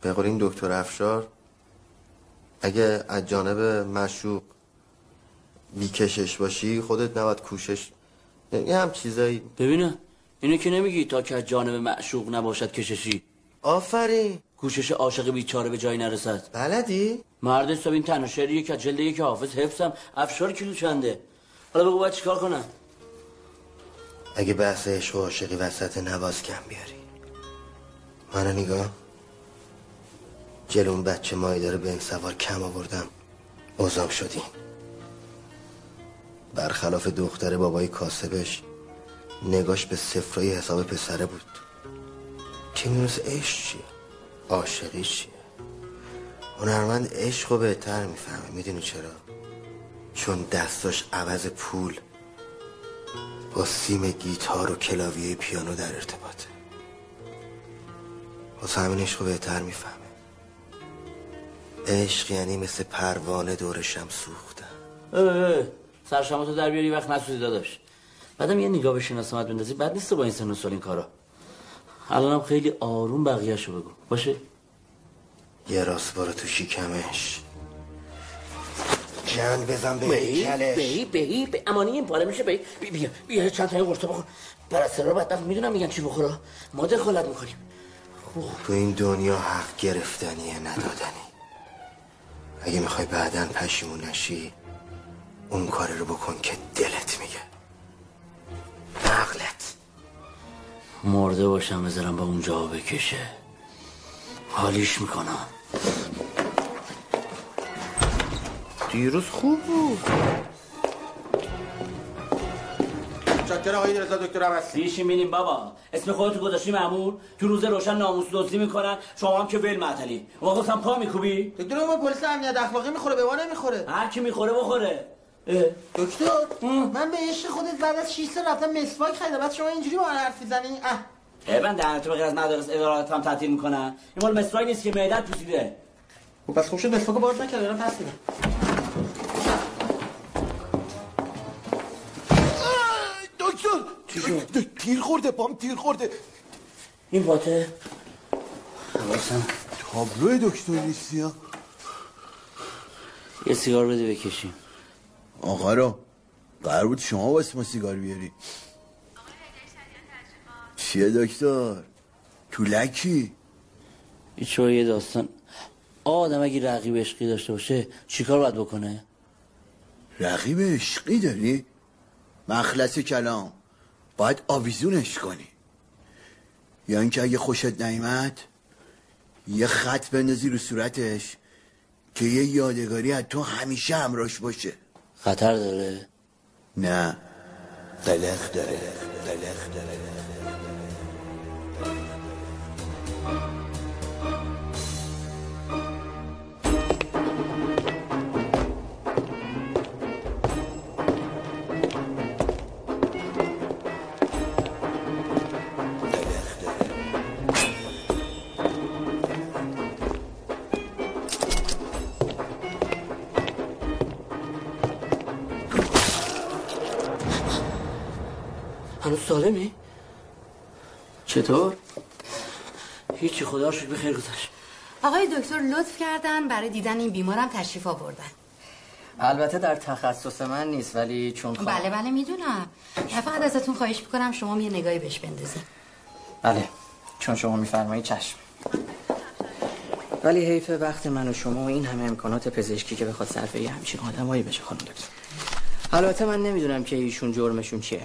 به قول این دکتر افشار اگه از جانب مشوق بیکشش باشی خودت نباید کوشش یه هم چیزایی ببینم اینو که نمیگی تا که از جانب معشوق نباشد کششی. آفرین. کوشش عاشق بیچاره به جایی نرسد. بلدی؟ مرد حساب این تنها شعریه که از جلد یک حافظ حفظم. افشار کیلو چنده؟ حالا بگو باید چیکار کنم؟ اگه بحث عشق و عاشقی وسط نواز کم بیاری. منو نگاه. جلو اون بچه مایی داره به این سوار کم آوردم. اوزام شدیم برخلاف دختر بابای کاسبش نگاش به صفرای حساب پسره بود. میرس عشق چیه؟ عاشقی چیه؟ هنرمند عشق رو بهتر می‌فهمه. می‌دونی چرا؟ چون دستاش عوض پول با سیم گیتار و کلاویه پیانو در ارتباطه. واسه همین عشق رو بهتر می‌فهمه. عشق یعنی مثل پروانه دور شم سوختن سرشماتو در بیاری وقت نسوزی داداش. بعدم یه نگاه به شناسمت بندازی. بعد نیست با این سن و سال این کارا. الانم خیلی آروم بقیهشو بگو. باشه؟ یه راست بارو تو شیکمش جن بزن به بهی هیکلش. بهی بهی به امانی این پاره میشه بهی بی- بیا بیا چند تا قرصه بخور پرستار رو بدبخت می‌دونم میگن چی بخوره ما دخالت می‌کنیم. تو این دنیا حق گرفتنیه ندادنی. اگه می‌خوای بعدا پشیمون نشی اون کار رو بکن که دلت میگه. عقلت. مرده باشم بذارم به اونجا بکشه. حالیش می‌کنم. دیروز خوب بود. چاکر آقای رضا دکتر عباسی پیش می‌بینیم بابا؟ اسم خودتو گذاشتی مامور تو روز روشن ناموس دزدی می‌کنن شما هم که ول معطلی. واقعا گفتم پا میکوبی؟ دکتر ما پلیس امنیت اخلاقی می‌خوره به ما نمی‌خوره. هر کی می‌خوره بخوره. دکتر من به عشق خودت بعد از 6 سال رفتم مسواک خریدم. بعد شما اینجوری با من حرف می‌زنی؟ اه. من دهنتو بغیر از مدارس ادارات هم تعطیل می‌کنن این مال مسواک نیست که معدت پوسیده خب پس خوب شد مسواک باز نکرد دارم پس میدم. دکتر تیر خورده پام تیر خورده. این باته حواسم. تابلو دکتر نیستی ها یه سیگار بده بکشیم. آقا رو قرار بود شما واسه ما سیگار بیاری. چیه دکتر؟ تو لکی؟ هیچ یه داستان. آدم اگه رقیب عشقی داشته باشه چیکار باید بکنه؟ رقیب عشقی داری؟ مخلص کلام. باید آویزونش کنی. یا اینکه اگه خوشت نیمد یه خط بندازی رو صورتش که یه یادگاری از تو همیشه همراش باشه. خطر داره؟ نه. قلق داره. قلق داره. سالمی؟ چطور؟ هیچی خدا رو شکر بخیر گذشت. آقای دکتر لطف کردن برای دیدن این بیمارم تشریف آوردن. البته در تخصص من نیست ولی چون خواهم- بله بله می‌دونم. فقط ازتون خواهش می‌کنم شما یه نگاهی بهش بندازین. بله چون شما میفرمایید چشم. ولی حیف وقت من و شما و این همه امکانات پزشکی که بخواد صرفه یه همچین آدمایی بشه خانم دکتر. البته من نمی‌دونم که ایشون جرمشون چیه.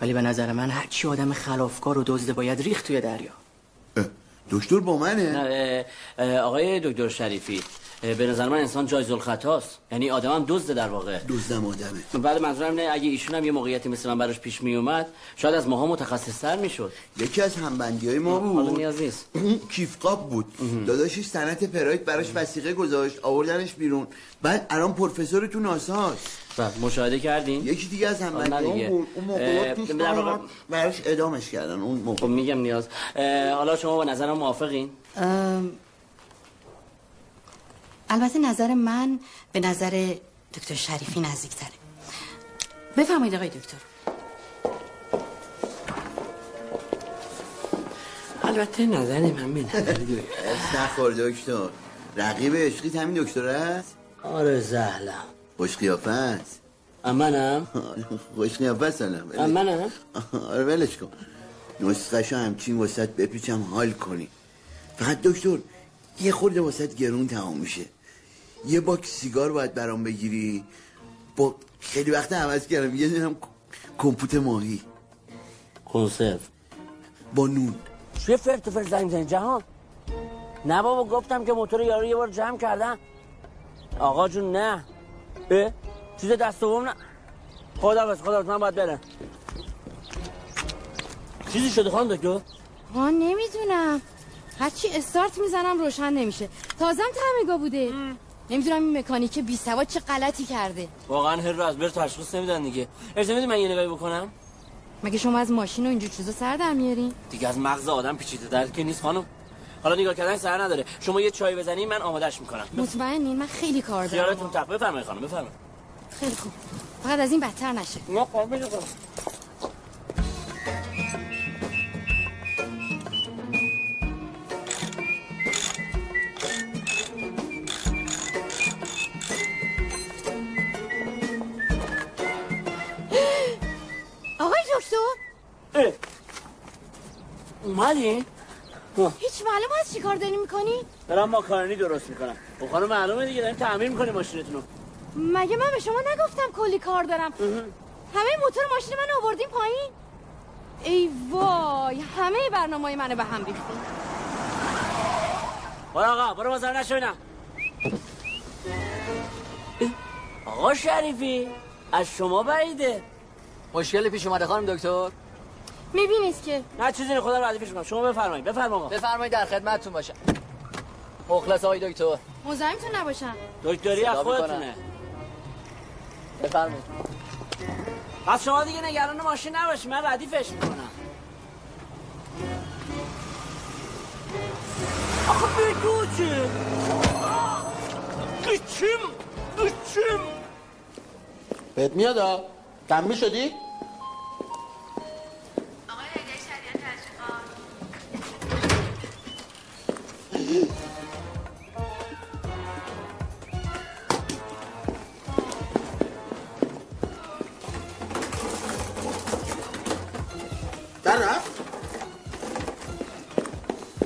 ولی به نظر من هر چی آدم خلافکار و دزده باید ریخت توی دریا. دکتر با منه؟ نه اه، اه، آقای دکتر شریفی به نظر من انسان جایز الخطاست. یعنی آدم هم دزده در واقع. دزدم آدمه بعد منظورم اینه اگه ایشون هم یه موقعیتی مثل من براش پیش می اومد شاید از ماها متخصصتر می‌شد. یکی از همبندی های ما حالا بود. نیاز نیست. اون کیف قاب بود داداشش سنت پراید براش وسیقه گذاشت آوردنش بیرون. بعد الان پروفسور تو ناساست بله مشاهده کردین؟ یکی دیگه از دیگه. بود اون موقع در واقع- براش ادامش کردن اون موقع. خب میگم نیاز. حالا شما با نظرم موافقین؟ ام، البته نظر من به نظر دکتر شریفی نزدیکتره. بفرمایید آقای دکتر. البته نظر من به نخور دکتر. رقیب عشقیت همین دکتر است؟ آره زهلم خوش قیافه است منم خوش قیافه است الان منم آره ولش کن. نسخهشو همچین وسط بپیچم حال کنی. فقط دکتر یه خورده وسط گرون تمام میشه. یه باک سیگار باید برام بگیری. با خیلی وقت عوض کردم. یه دونم کمپوت ماهی. کنسرو. با نون. چه فرت و فرت زنگ جهان؟ نه بابا گفتم که موتور یارو یه بار جمع کردن. آقا جون نه. اه؟ چیز دست دوم نه. خدا بس خدا من باید برم. چیزی شده خانم دکتر؟ ها نمی‌دونم. هرچی استارت می‌زنم روشن نمیشه. تازم تعمیرگاه بوده. نمی‌دونم این مکانیک بی سواد چه غلطی کرده. واقعا هر رو از بر تشخیص نمیدن دیگه. اجازه میدی من یه نگاهی بکنم؟ مگه شما از ماشین و اینجور چیزا سر در میارین دیگه از مغز آدم پیچیده در که نیست خانم. حالا نگاه کردن سر نداره. شما یه چای بزنین من آمادش می‌کنم. مطمئنین من خیلی کار دارم. خیالتون تق بفرمایید خانم بفرمایید. خیلی خوب. فقط از این بدتر نشه. نه قابل آقای دکتر؟ اومدی؟ هیچ معلوم هست چی کار داری می‌کنی؟ دارم ماکارونی درست می‌کنم. خب خانم معلومه دیگه داریم تعمیر می‌کنیم ماشینتون رو مگه من به شما نگفتم کلی کار دارم؟ همه موتور ماشین من آوردین پایین؟ ای وای همه برنامه منو به هم ریختین. برو آقا برو بازار نشوینم آقا شریفی از شما بعیده. مشکل پیش اومده خانم دکتر؟ می‌بینید که. نه چیزی نه خدا رو ردیفش کنم شما بفرمایید بفرمایید. بفرمایید در خدمتتون باشم. مخلص آقای دکتر. مزاحمتون نباشم. دکتری از خودتونه. بفرمایید. پس شما دیگه نگران ماشین نباشی من ردیفش می‌کنم. آخه بگو چه گچیم گچیم بهت میاد ها تنبیه شدی؟ در رفت.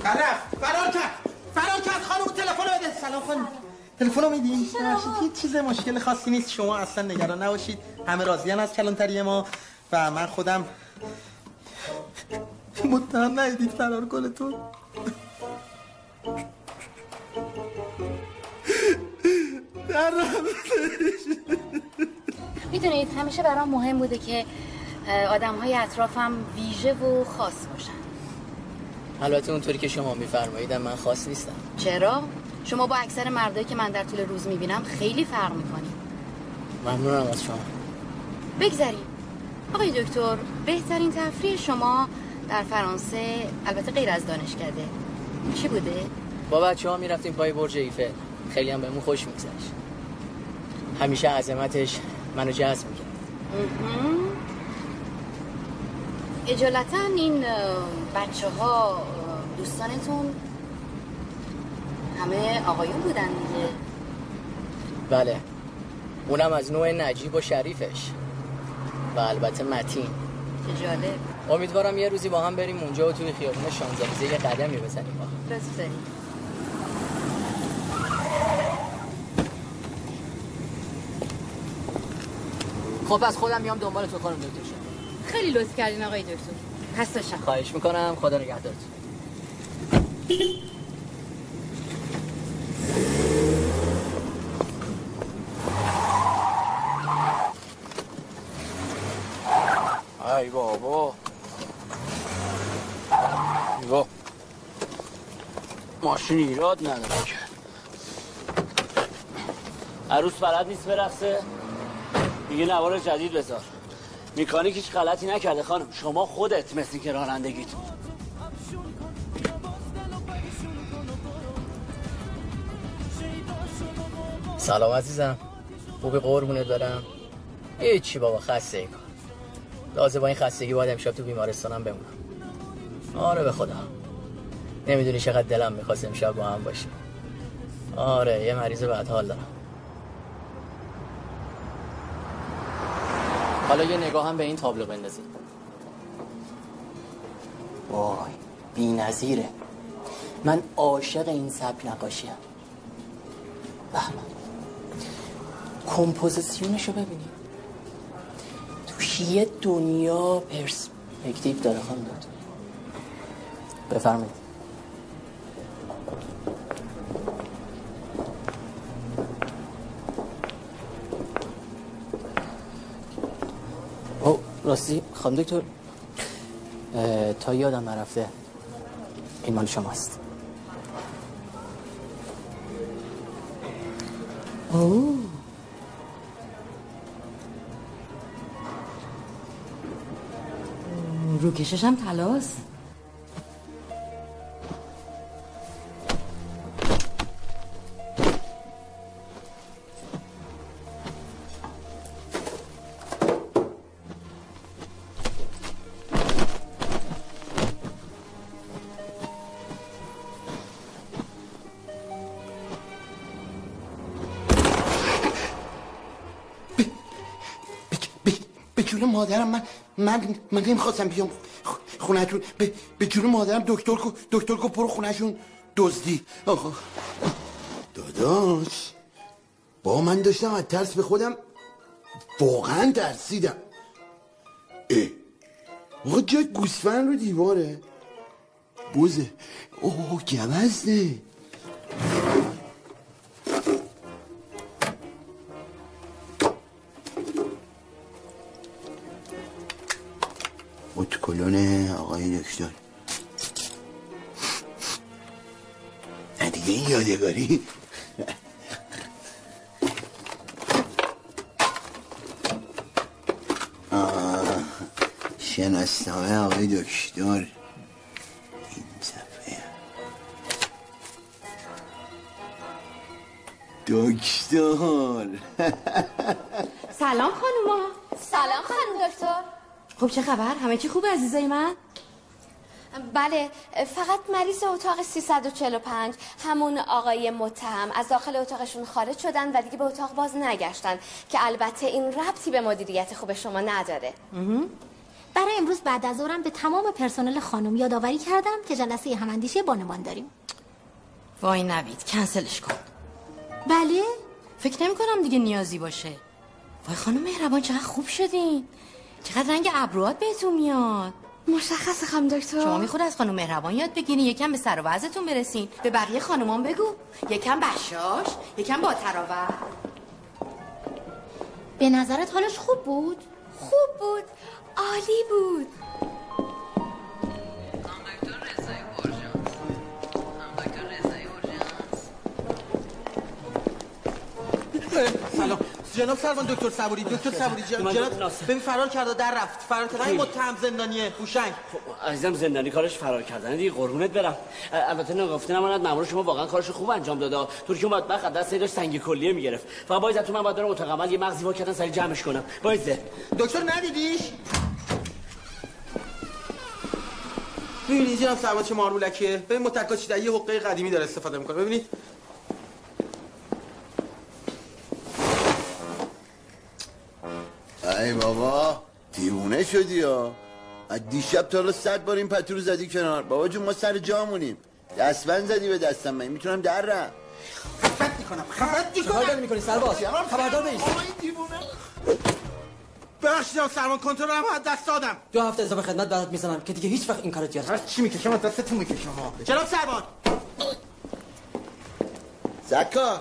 در رفت. فرار کرد. فرار کرد. خانم تلفن بده. سلام خانم. تلفن رو میدی؟ هیچ چیز مشکل خاصی نیست. شما اصلا نگران نباشید. همه راضیان از کلانتری ما و من خودم. متهم ندیدید فرار گلتون می‌دونید همیشه برام مهم بوده که آدم های اطرافم ویژه و خاص باشن. البته اونطوری که شما میفرمایید من خاص نیستم. چرا؟ شما با اکثر مردایی که من در طول روز می‌بینم خیلی فرق می‌کنیم ممنونم از شما. بگذاریم آقای دکتر بهترین تفریح شما در فرانسه البته غیر از دانشکده. چی بوده؟ با بچه ها می‌رفتیم پای برج ایفل. خیلی هم بهمون خوش میگذشت. همیشه عظمتش منو جذب می‌کرد. اجالتا این بچه ها دوستانتون همه آقایون بودن دیگه. بله. اونم از نوع نجیب و شریفش. و البته متین. چه جالب. امیدوارم یه روزی با هم بریم اونجا و توی خیابون شانزلیزه یه قدمی بزنیم. با هم. راست داری خب پس خودم میام دنبال تو کنم دکتر شد خیلی لطف کردین آقای دکتر. پس باشم خواهش می‌کنم. خدا نگهدارت ای بابا. نگاه ماشین ایراد نداره که. عروس بلد نیست برقصه. دیگه نوار جدید بذار. میکانیک هیچ غلطی نکرده خانم. شما خودت مثل که رانندگیت. سلام عزیزم. خوبی قربونت برم. هیچی بابا خسته ای کن. لازم با این خستگی باید امشب تو بیمارستانم بمونم. آره به خدا. نمی‌دونی چقدر دلم می‌خواست امشب با هم باشیم. آره یه مریض بدحال دارم. حالا یه نگاه هم به این تابلو بندازید وای بی نظیره. من عاشق این سبک نقاشی‌ام کمپوزیسیونشو ببینید توش یه دنیا پرسپکتیو داره خانم دکتر. بفرمایید. او راستی خانم دکتر تا یادم نرفته این مال شماست. اوه. روکشش هم تلاست. مادرم من من من نمی‌خواستم بیام خونهتون به, به جون مادرم دکتر کو دکتر کو برو خونهشون دزدی. داداش با من داشتم از ترس به خودم واقعا ترسیدم. اه آقا جای گوسفند رو دیواره؟ بوزه. اوه گوزنه نه دیگه این یادگاری. شناسنامه آقای دکتر. این صفحه. دکتر. سلام خانوما. سلام خانم دکتر. خب چه خبر؟ همه چی خوبه عزیزای من؟ بله فقط مریض اتاق 345 همون آقای متهم. از داخل اتاقشون خارج شدن و دیگه به اتاق باز نگشتن که البته این ربطی به مدیریت خوب شما نداره. برای امروز بعد از ظهرم به تمام پرسنل خانم یادآوری کردم که جلسه هماندیشی بانوان داریم. وای نوید کنسلش کن. بله. فکر نمی کنم دیگه نیازی باشه. وای خانم مهربان چقدر خوب شدین. چقدر رنگ ابروات بهتون میاد. مشخص خانم دکتر. شما می‌خواد از خانم مهربان یاد بگیرین یکم به سر و وضعتون برسین. به بقیه خانومان بگو. یکم بشاش یکم با تراوت. به نظرت حالش خوب بود؟ خوب بود. عالی بود. سلام. جناب سروان دکتر صبوری دکتر صبوری جناب. ببین فرار کرده در رفت. فرار کرده این متهم زندانیه هوشنگ عزیزم زندانی کارش فرار کردن دیگه قربونت برم. البته نگفته نماند مامور شما واقعا کارش خوب انجام داده. طوری که بدبخت از دست داشت سنگ کلیه می‌گرفت. فقط باید تو من باید برم اتاق عمل یه مغزی وا کردن سری جمعش کنم. باید دکتر ندیدیش؟ ببینید جناب سروان چه مارمولکیه؟ ببین متکا چی یه حقه قدیمی داره استفاده می‌کنه. ببینید دیوونه شدی یا از دیشب تا حالا صد بار این پتو رو زدی کنار. بابا جون ما سر جامونیم. دستبند زدی به دستم من می‌تونم در رم. خفت چیکار داری می‌کنی سرباز؟ خبردار بیست بخش جناب سروان کنترل هم از دست دادم. دو هفته اضافه خدمت برات می‌زنم که دیگه هیچ وقت این کارو هر یاد چی می‌کشم از دستتون می‌کشم ها جناب سروان زکا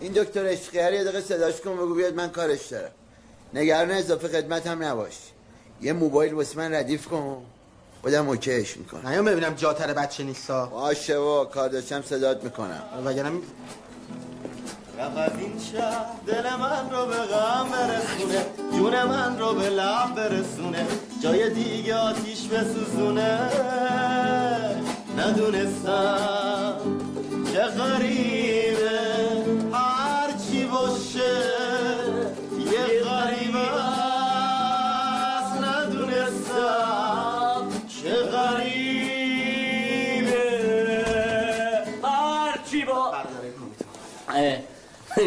این دکتر عشقیه یه دقیقه صداش کن بگو بیاد من کارش دارم. نگران اضافه خدمت هم نباش. یه موبایل واسه من ردیف کن. خودم اوکیش می‌کنم. نیام ببینم جاتر بچه نیستا. باشه با کار داشتم صدات می‌کنم. وگرنه از این شهر دل من رو به غم برسونه جون من رو به لب برسونه جای دیگه آتیش بسوزونه. ندونستم چه غریبه.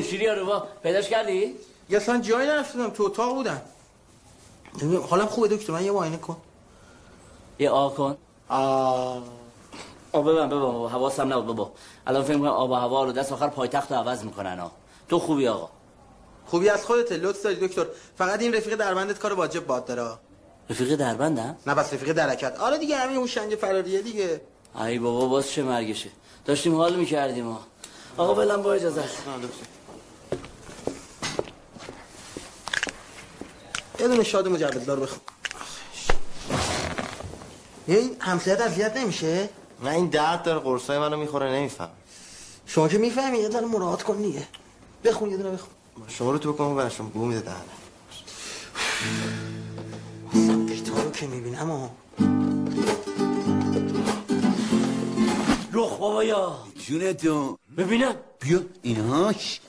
شیری رو با پیداش کردی؟ یه اصلا جایی نرفتم تو اتاق بودم. حالم خوبه دکتر من یه معاینه کن. یه آ کن. آه آه ببن ببن بابا حواسم نبود بابا الان فکر می‌کنم آب و هوا رو دست آخر پایتخت رو عوض می‌کنن ها. تو خوبی آقا؟ خوبی از خودت لطف داری دکتر. فقط این رفیق دربندت کار واجب باد داره. رفیق دربندم؟ نه بس رفیق درکت. آره دیگه همین هوشنگ فراریه دیگه. ای بابا باز چه مرگشه. داشتیم حال می‌کردیم ها. آقا بلن با اجازه یه دونه شاد مجوزدار بخون. یه این همسایت اذیت نمیشه؟ نه این درد داره قرصای منو می‌خوره نمیفهم شما که می‌فهمی یه دونه مراعات کن دیگه. بخون یه دونه بخون. شما رو تو بکن برشون بو میده دهنه رو که می‌بینم ها رخ بابا یا جونتون. ببینم. بیا اینهاش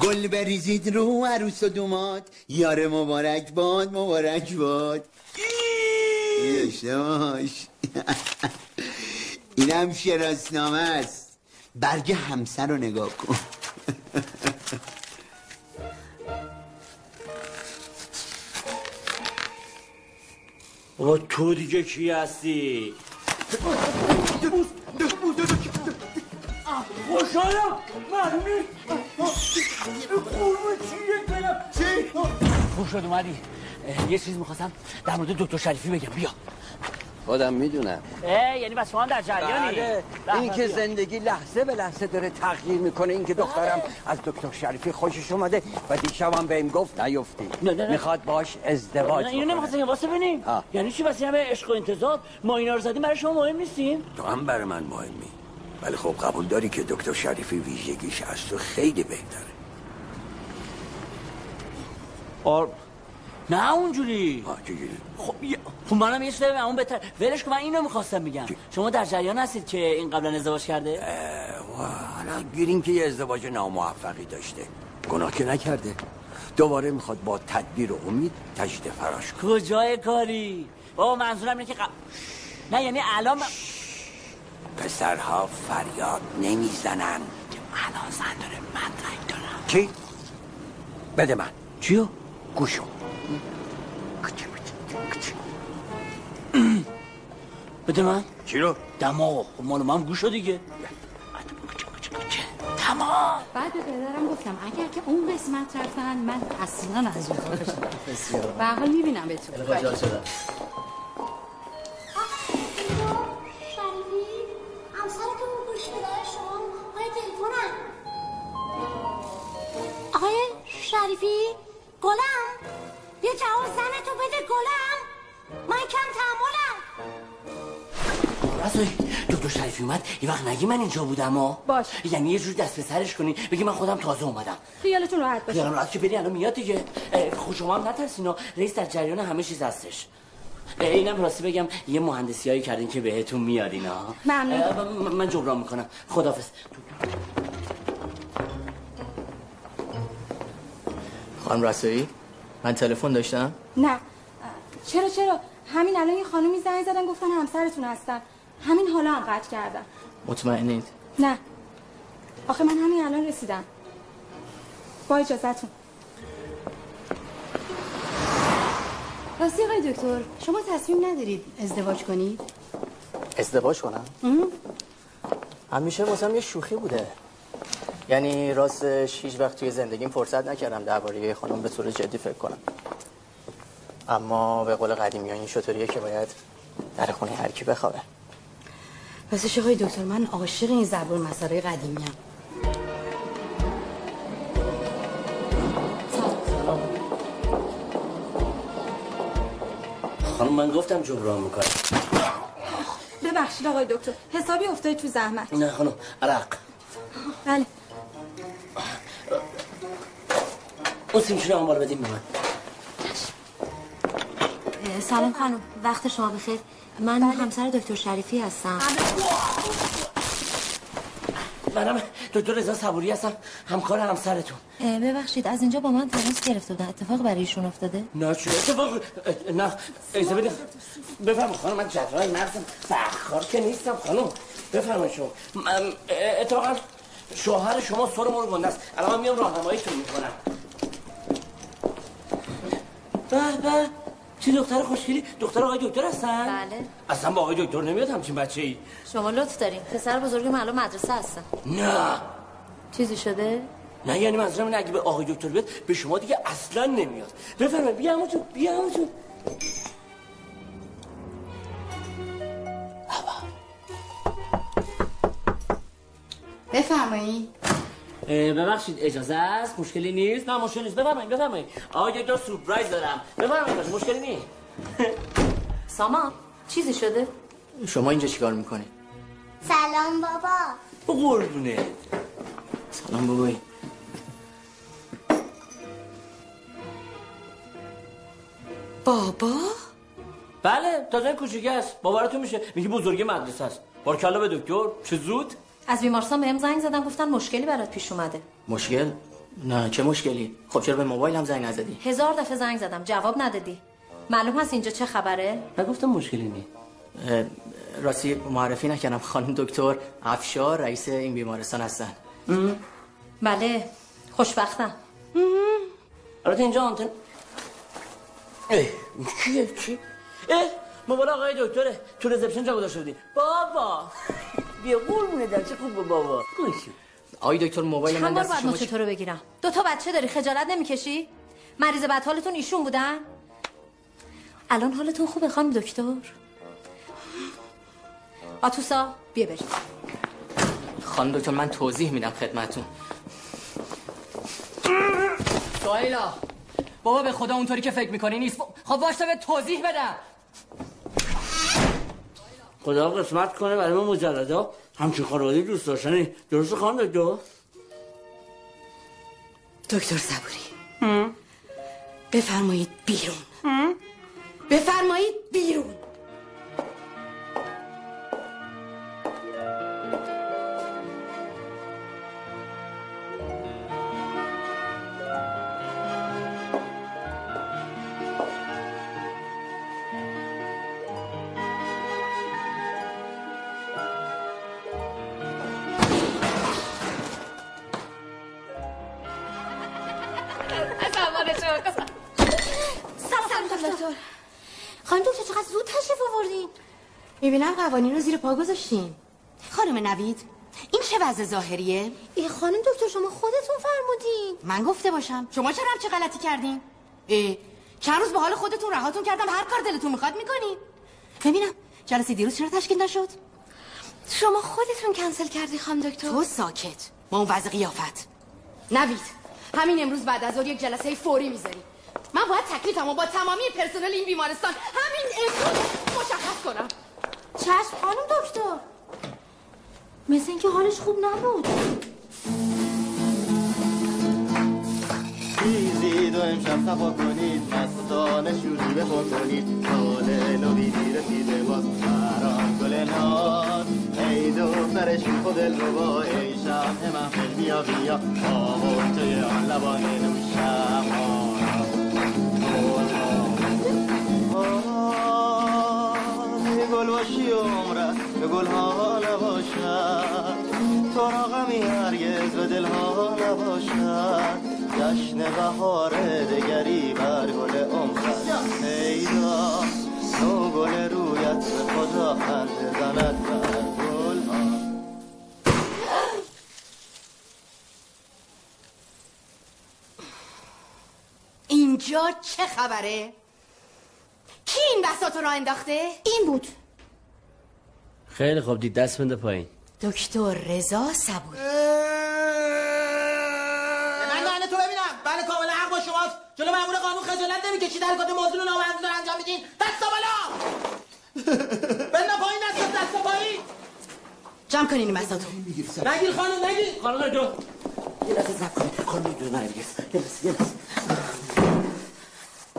گل بریزید رو عروس و دومات یار مبارک باد مبارک باد. باش این اینم شراسنامه است. برگ همسر رو نگاه کن. آقا تو دیگه کی هستی؟ خوشحالم. معلومه قربون چیه دلم چی؟ خوش شد اومدی. یه چیز می‌خواستم در مورد دکتر شریفی بگم. بیا. خودم می‌دونم. اه یعنی بس شما هم در جریانی. بله. به این به که. زندگی لحظه به لحظه داره تغییر می‌کنه این که دخترم از دکتر شریفی خوشش اومده و دیشبم بهم گفت نیفتی. نه، نه، نه. می‌خواد باش ازدواج نه، اینو. نمی‌خواستم واسه ببینیم آه. یعنی چی واسه همه عشق و انتظار ما اینا رو زدیم برای شما مهم نیستیم. تو هم برای من مهمی. ولی خب قبول داری که دکتر شریفی ویژگیش از تو خیلی بهتره. آر نه اونجوری. خب خب منم یه چیزی اون بهتر ولش کن من اینو می‌خواستم بگم. شما در جریان هستید که این قبلا ازدواج کرده؟ حالا گیریم که یه ازدواج ناموفقی داشته. گناه که نکرده. دوباره می‌خواد با تدبیر و امید تجدید فراش کجای کاری؟ بابا منظورم اینه که نه یعنی الان پسرها فریاد نمی‌زنن. الان زن داره؟ من رنگ دارم. چی؟ بده من. چیو؟ گوشو. بده من. چی رو؟ دماغ. خب مال من گوشو دیگه. تمام. بعد به پدرم گفتم اگر که اون قسمت رفتن من اصلا از اون بسیار. به هر حال می‌بینم بهتون. خوشحال گوش بده شما های آقای شریفی گلم. یه جواب زنتو بده گلم. من کم تحملم. رسوی دکتر شریفی اومد. یه وقت نگی من اینجا بودم ها. باش. یعنی یه جور دست به سرش کنی بگی من خودم تازه اومدم. خیالتون راحت باشه. خیالم راحت که بری الان میاد دیگه. خب شما هم نترسین. رئیس در جریان همه چیز هستش. اینم راستی بگم یه مهندسی هایی کردین که بهتون میاد اینا. ممنون. من- من جبران می‌کنم. خدافظ خانم رسایی من تلفن داشتم؟ نه. چرا چرا؟ همین الان یه خانومی زنگ زدن گفتن همسرتون هستن. همین حالا هم قطع کردن. مطمئنید؟ نه. آخه من همین الان رسیدم. با اجازتون راستی آقای دکتر شما تصمیم ندارید ازدواج کنید؟ ازدواج کنم؟ همیشه واسم یه شوخی بوده. یعنی راستش هیچ وقت توی زندگیم فرصت نکردم درباره یه خانم به صورت جدی فکر کنم. اما به قول قدیمی این شطوریه که باید در خونه هر کی بخوابه. راستش آقای دکتر من عاشق این زبور مسائل قدیمی خانم من گفتم جبران می‌کنم. ببخشید آقای دکتر حسابی افتاد تو زحمت. نه خانم عرق. بله. اون سیمشون هم بالا بدیم به من. سلام خانم وقت شما بخیر. من همسر دکتر شریفی هستم. منم دکتر رضا صبوری هستم. همکار همسرتون. ببخشید از اینجا با من تماس گرفته بودن اتفاق برای ایشون افتاده؟ نه چه اتفاق؟ نه. اجازه بدید بفرمایید خانم من جدول مغزم سرخار که نیستم خانم. بفرمایید شما. اتفاقا شوهر شما سر مرغ گنده است. الان من میام راهنماییتون می‌کنم. به به. چی دختر خوشگلی؟ دختر آقای دکتر هستن؟ بله. اصلا با آقای دکتر نمیاد همچین بچه ای شما لطف دارین. پسر بزرگ من الان مدرسه هستن نه. چیزی شده؟ نه یعنی منظورم اینه اگه به آقای دکتر بیاد به شما دیگه اصلا نمیاد. بفرمایید بیا همونجور بیا همونجور بفرمایید ببخشید اجازه است؟ مشکلی نیست؟ نه مشکلی نیست. بفرمایید بفرمایید. آقای دکتر سورپرایز دارم. بفرمایید مشکلی نیست. سامان چیزی شده؟ شما اینجا چیکار می‌کنی؟ سلام بابا. قربونه. سلام بابایی. بابا؟ بله تازه کوچیک است. باورتون میشه؟ میگه بزرگ مدرسه است. بارکلا به دکتر. چه زود؟ از بیمارستان بهم زنگ زدن گفتن مشکلی برات پیش اومده. مشکل؟ نه چه مشکلی؟ خب چرا به موبایلم زنگ نزدی؟ هزار دفعه زنگ زدم جواب ندادی. معلوم هست اینجا چه خبره؟ نگفتم مشکلی اه، راستی معرفی نکردم خانم دکتر افشار رئیس این بیمارستان هستن. بله خوشبختم. البته اینجا آنتن اه، کیه چی اه موبایل آقای دکتره. تو رزپشن جا گذاشته بودی بابا. بیا قربونه در چه خوب بابا. گوشو آقای دکتر موبایل من چند بار دست باید شما رو بگیرم؟ دو تا بچه داری خجالت نمی‌کشی؟ مریض بدحالتون ایشون بودن؟ الان حالتون خوبه خانم دکتر؟ آتوسا بیا بریم. خانم دکتر من توضیح میدم خدمتون سوایلا بابا به خدا اونطوری که فکر می‌کنی نیست. خب واسه به توضیح بدم. خدا قسمت کنه برای ما مجلدا. همچین خانواده دوست داشتنی درست خانم دکتر؟ دکتر صبوری. بفرمایید بیرون. بفرمایید بیرون. قوانین رو زیر پا گذاشتین. خانم نوید این چه وضع ظاهریه؟ ای خانم دکتر شما خودتون فرمودین. من گفته باشم. شما چرا چه غلطی کردین؟ اه، چند روز به حال خودتون رهاتون کردم هر کار دلتون می‌خواد می‌کنین. ببینم جلسه دیروز چرا تشکیل نشد؟ شما خودتون کنسل کردی خانم دکتر؟ تو ساکت. با اون وضع قیافت. نوید همین امروز بعد از ظهر یک جلسه فوری می‌ذاری. من باید تکلیفمو با تمامی پرسنل این بیمارستان همین امروز مشخص کنم. چشم خانم دکتر. مثل اینکه حالش خوب نبود. بیزید و امشب صفا کنید مستانه شوری بخون کنید سال نوی رسیده باز بران گل ناز ای دخترشون خود الربا ای شمع محفل بیا بیا. توی آن لبان نوشم. ای گل باشی عمرت به گل ها نباشد. تو را غمی هرگز به دل ها نباشد. جشن بهار دگری بر گل عمرت. پیدا نو گل رویت به خدا خنده زند بر گل ها اینجا چه خبره؟ کی این بساط رو راه انداخته؟ این بود. خیلی خوب دید دست بنده پایین. دکتر رضا صبوری من دهنه تو ببینم. بله کاملا حق با شماست. جلو مامور قانون خجالت نمی‌کشید. حرکات موضوع رو نامنظور انجام میدین. دستا بالا! بنده پایین دست دستا پایین! جمع کنین بساطو نگیر خانم نگیر! خانم دکتر. یه لحظه زب کنید. خانم دکتر من بگیر یه لحظه یه لحظه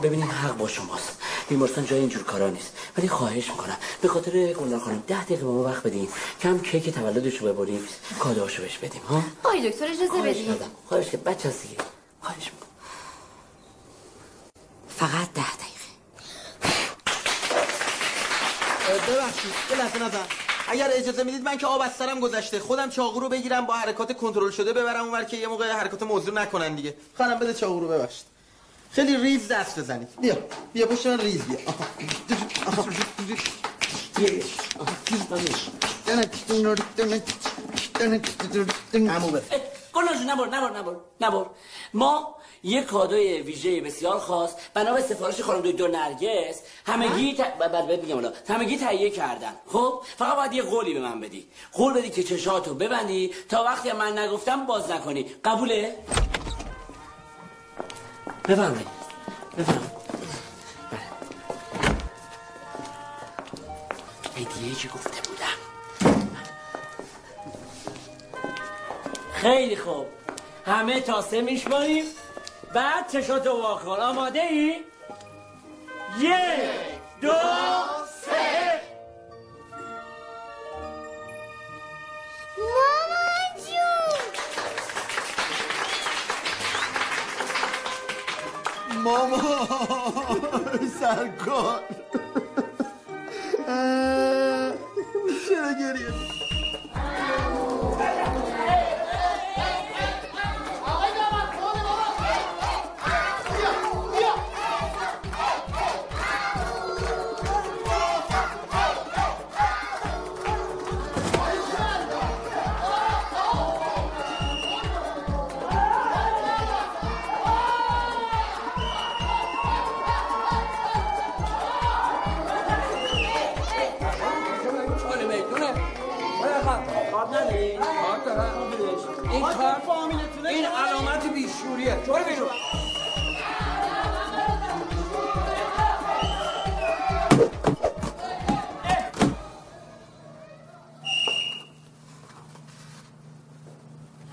ببینید حق با شماست. بیمارستان جای اینجور کارا نیست. ولی خواهش می‌کنم. به خاطر گلنار خانم ده دقیقه به ما وقت بدین. کم کیک تولدشو ببریم. کادوهاشو بهش بدیم ها؟ آقای دکتر اجازه می‌کنم. خواهش که بچه هست دیگه خواهش می‌کنم. فقط ده دقیقه. ببخشید. یه لحظه نزن. اگر اجازه می‌دید من که آب از سرم گذشته خودم چاقو رو بگیرم با حرکات کنترل شده ببرم اونور که یه موقع حرکات موضوع نکنن دیگه. خانم بده چاقو رو ببخشید. خیلی ریز دست بزنید بیا بیا پشت من ریز بیا. جون نبر نبر نبر ما یه کادوی ویژه بسیار خاص بنا به سفارش خانم دکتر نرگس همگی ت... بعد بهت میگم حالا همگی تهیه کردن. خب فقط باید یه قولی به من بدی. قول بدی که چشاتو ببندی تا وقتی من نگفتم باز نکنی. قبوله؟ بفرمایید. بفرمایید. بله. هدیه که گفته بودم. خیلی خوب. همه تا سه میشماریم. بعد چشاتو واکن آماده ای؟ یک دو سه. مامان سرکار. چرا گریه؟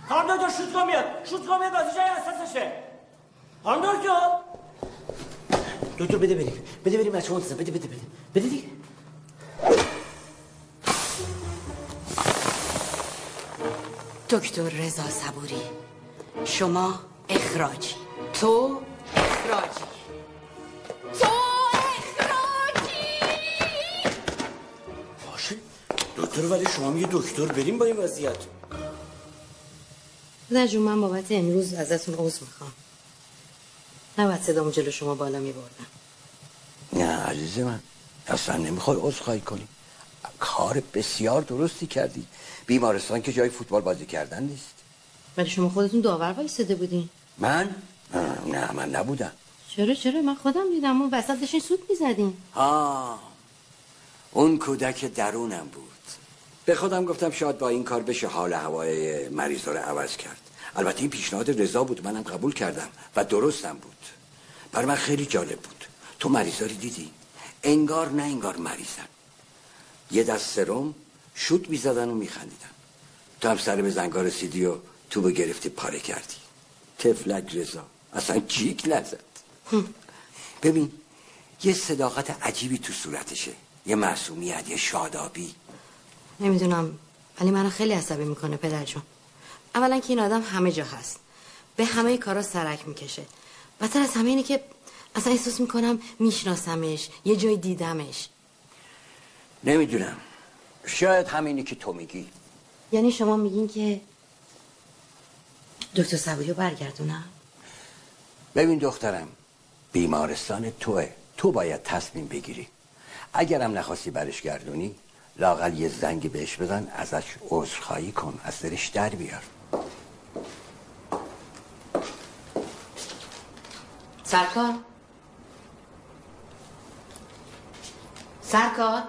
خانم دکتر شوت کن میاد شوت کن میاد بازی جای اساسشه خانم دکتر دکتر بده بریم بده بریم بچه منتظر بده بده بده بده دیگه دکتر رضا صبوری شما اخراجی تو اخراجی تو اخراجی باشه دکتر ولی شما میگه دکتر بریم با این وضعیت پدر جون من بابت امروز ازتون عذر می‌خوام. نباید صدامو جلو شما بالا میبردم. نه عزیز من اصلا نمی‌خوای عذرخواهی کنی. کار بسیار درستی کردی. بیمارستان که جای فوتبال بازی کردن نیست. ولی شما خودتون داور وایساده بودین. من؟ نه من نبودم. چرا چرا؟ من خودم دیدم. اون وسط داشتین سوت می‌زدین. آه اون کودک درونم بود. به خودم گفتم شاید با این کار بشه حال هوای مریضا رو عوض کرد. البته این پیشنهاد رضا بود منم قبول کردم و درستم بود. بر من خیلی جالب بود. تو مریضا رو دیدی؟ انگار نه انگار مریضن. یه دست سرم شوت می‌زدن و میخندیدن. تو هم سر به زنگار رسیدی و تو به گرفتی پاره کردی. تفلک رضا. اصلا جیک نزد. ببین یه صداقت عجیبی تو صورتشه. یه معصومیت یه شادابی. نمی‌دونم ولی منو خیلی عصبی می‌کنه پدر جون اولا که این آدم همه جا هست. به همه کارا سرک می‌کشه. بدتر از همه اینه که اصلا احساس می‌کنم میشناسمش یه جای دیدمش. نمی‌دونم. شاید همینی که تو میگی. یعنی شما میگین که دکتر صبوری رو برگردونم؟ ببین دخترم بیمارستان توه. تو باید تصمیم بگیری. اگرم نخواستی برش گردونی لاقل یه زنگ بهش بزن ازش عذرخواهی کن از دلش در بیار. سرکار؟ سرکار؟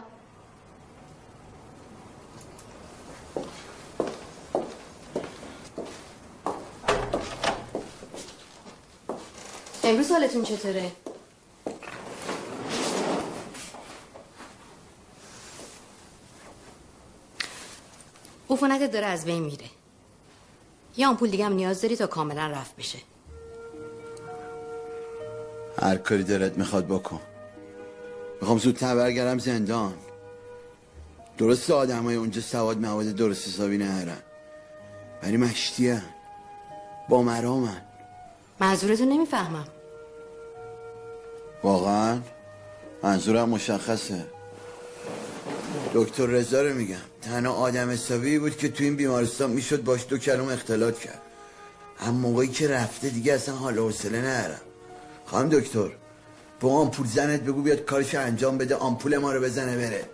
امروز حالتون چطوره؟ عفونتت داره از بین میره. یه آمپول دیگه هم نیاز داری تا کاملا رفت بشه. هر کاری دلت می‌خواد بکن. می‌خوام زودتر برگردم زندان. درست آدم های اونجا سواد مواد درست حسابی نهرن ولی مشتی با مرامن. منظورتو نمی‌فهمم. واقعا؟ منظورم مشخصه. دکتر رضا رو میگم. تنها آدم حسابی بود که تو این بیمارستان می‌شد باش دو کلم اختلاط کرد. هم موقعی که رفته دیگه اصلا حال حوصله نرم خانم دکتر با آمپول زنت بگو بیاد کارش انجام بده آمپول ما رو بزنه بره.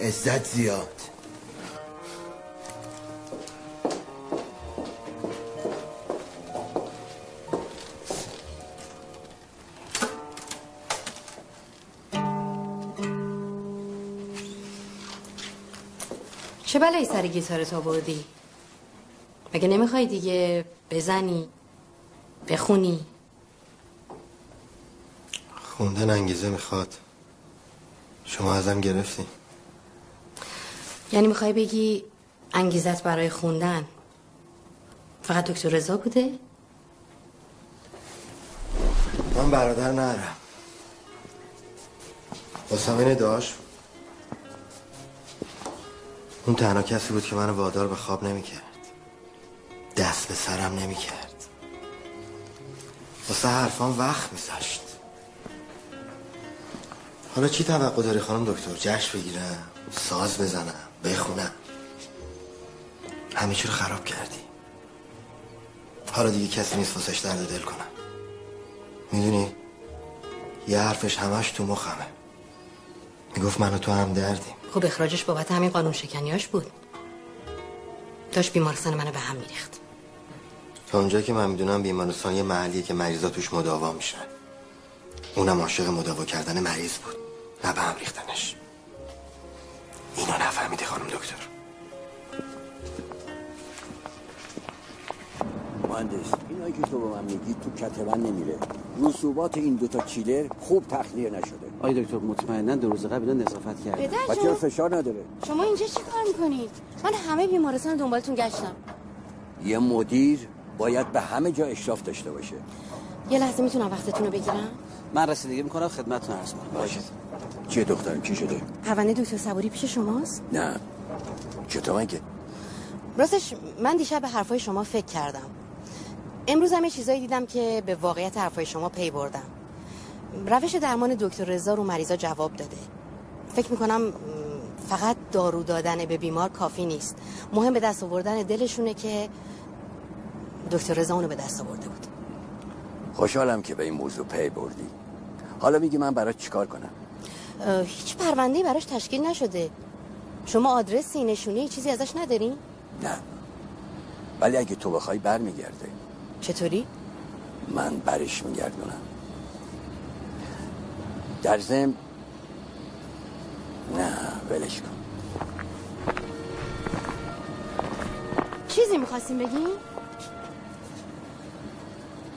عزت زیاد. بلایی سر گیتارت آوردی؟ مگه نمی‌خوای دیگه بزنی؟ بخونی؟ خوندن انگیزه می‌خواد. شما ازم گرفتی. یعنی می‌خوای بگی انگیزت برای خوندن؟ فقط دکتر رضا بوده؟ من برادر نرم حسین داشت اون تنها کسی بود که منو وادار به خواب نمی‌کرد. دست به سرم نمی‌کرد. واسه حرفان وقت میذاشت. حالا چی توقع داری خانم دکتر؟ جشن بگیرم ساز بزنم بخونم. همه رو خراب کردی. حالا دیگه کسی نیست واسش درد دل کنم می‌دونی؟ یه حرفش همش تو مخمه. می‌گفت من و تو هم دردیم. خب اخراجش بابت همین قانون شکنیاش بود. داشت بیمارستان منو به هم میریخت. تا اونجایی که من می‌دونم بیمارستان یه محلیه که مریضا توش مداوا میشن. اونم عاشق مداوا کردن مریض بود. نه به هم ریختنش. اینو نفهمیدی خانم دکتر. مهندس. اینایی که تو به من میگی تو کتبن نمیره. رسوبات این دوتا چیلر خوب تخلیه نشده. آی دکتر مطمئنا دو روز قبل اینا نظافت کردن پدر جون فشار نداره. شما اینجا چی کار می‌کنید؟ من همه بیمارستان دنبالتون گشتم. یه مدیر باید به همه جا اشراف داشته باشه. یه لحظه می‌تونم وقتتون رو بگیرم؟ من رسیدگی می‌کنم خدمتتون عرض کنم باشه. چیه دخترم چی شده؟ پرونده دکتر صبوری پیش شماست؟ نه. چطور مگه؟ راستش من دیشب به حرفای شما فکر کردم. امروز هم چیزایی دیدم که به واقعیت حرفای شما پی بردم. روش درمان دکتر رضا رو مریضا جواب داده. فکر می‌کنم فقط دارو دادن به بیمار کافی نیست. مهم به دست آوردن دلشونه که دکتر رضا اونو به دست آورده بود. خوشحالم که به این موضوع پی بردی. حالا میگی من برات چیکار کنم؟ هیچ پرونده براش تشکیل نشده. شما آدرسی نشونی چیزی ازش ندارین نه. ولی اگه تو بخوای برمیگرده. چطوری؟ من برش میگردونم. در ضمن نه ولش کن. چیزی می‌خواستیم بگین؟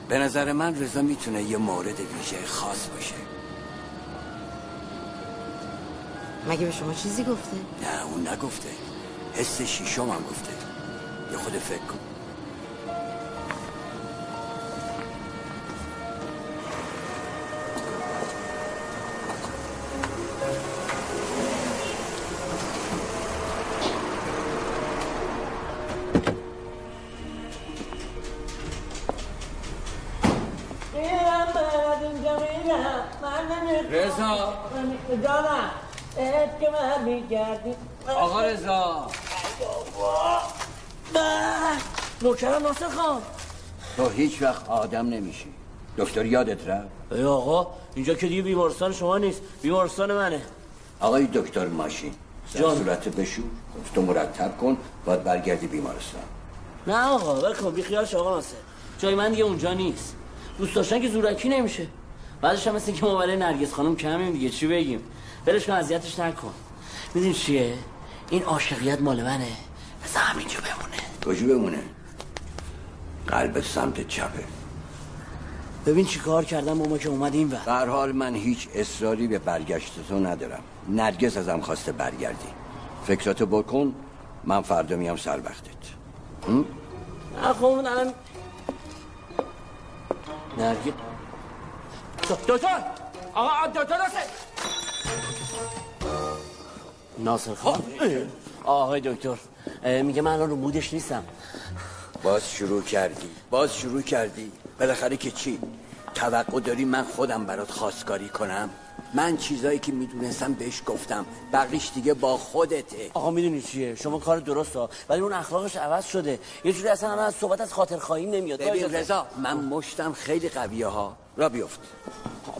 به نظر من رضا می‌تونه یه مورد ویژه خاص باشه. مگه به شما چیزی گفته؟ نه اون نگفته. حس شیشم هم گفته. یه خود فکر کن. میگردی؟ آقا رضا. نوکرم ناصر خان. تو هیچ وقت آدم نمیشی. دکتر یادت رفت؟ ای آقا اینجا که دیگه بیمارستان شما نیست بیمارستان منه. آقای دکتر ماشین جان. صورت بشو تو مرتب کن باید برگردی بیمارستان. نه آقا بکن بی خیالش آقا ناصر. جای من دیگه اونجا نیست. دوست داشتن که زورکی نمیشه. بعدش هم مثل که ما برای نرگس خانم کمیم دیگه چی بگیم؟ ولش کن اذیتش نکن. می‌دونی چیه؟ این عاشقیت مال منه. بذار همینجا بمونه. کجا بمونه؟ قلب سمت چپه. ببین چی کار کردم با ما که اومد این در حال من هیچ اصراری به برگشت تو ندارم. نرگس ازم خواسته برگردی. فکراتو بکن من فردا میام سر وقتت. الان نرگس. دکتر! آقا دکتر ناصر خان. آقای دکتر میگه من الان رو مودش نیستم. باز شروع کردی. باز شروع کردی. بالاخره که چی؟ توقع داری من خودم برات خواستگاری کنم؟ من چیزایی که می‌دونستم بهش گفتم. بقیش دیگه با خودته. آقا می‌دونی چیه؟ شما کار درست ها ولی اون اخلاقش عوض شده. یه جوری اصلا الان از صحبت از خاطر خواهی نمیاد. ببین رضا من مشتم خیلی قویه ها. را بیفت.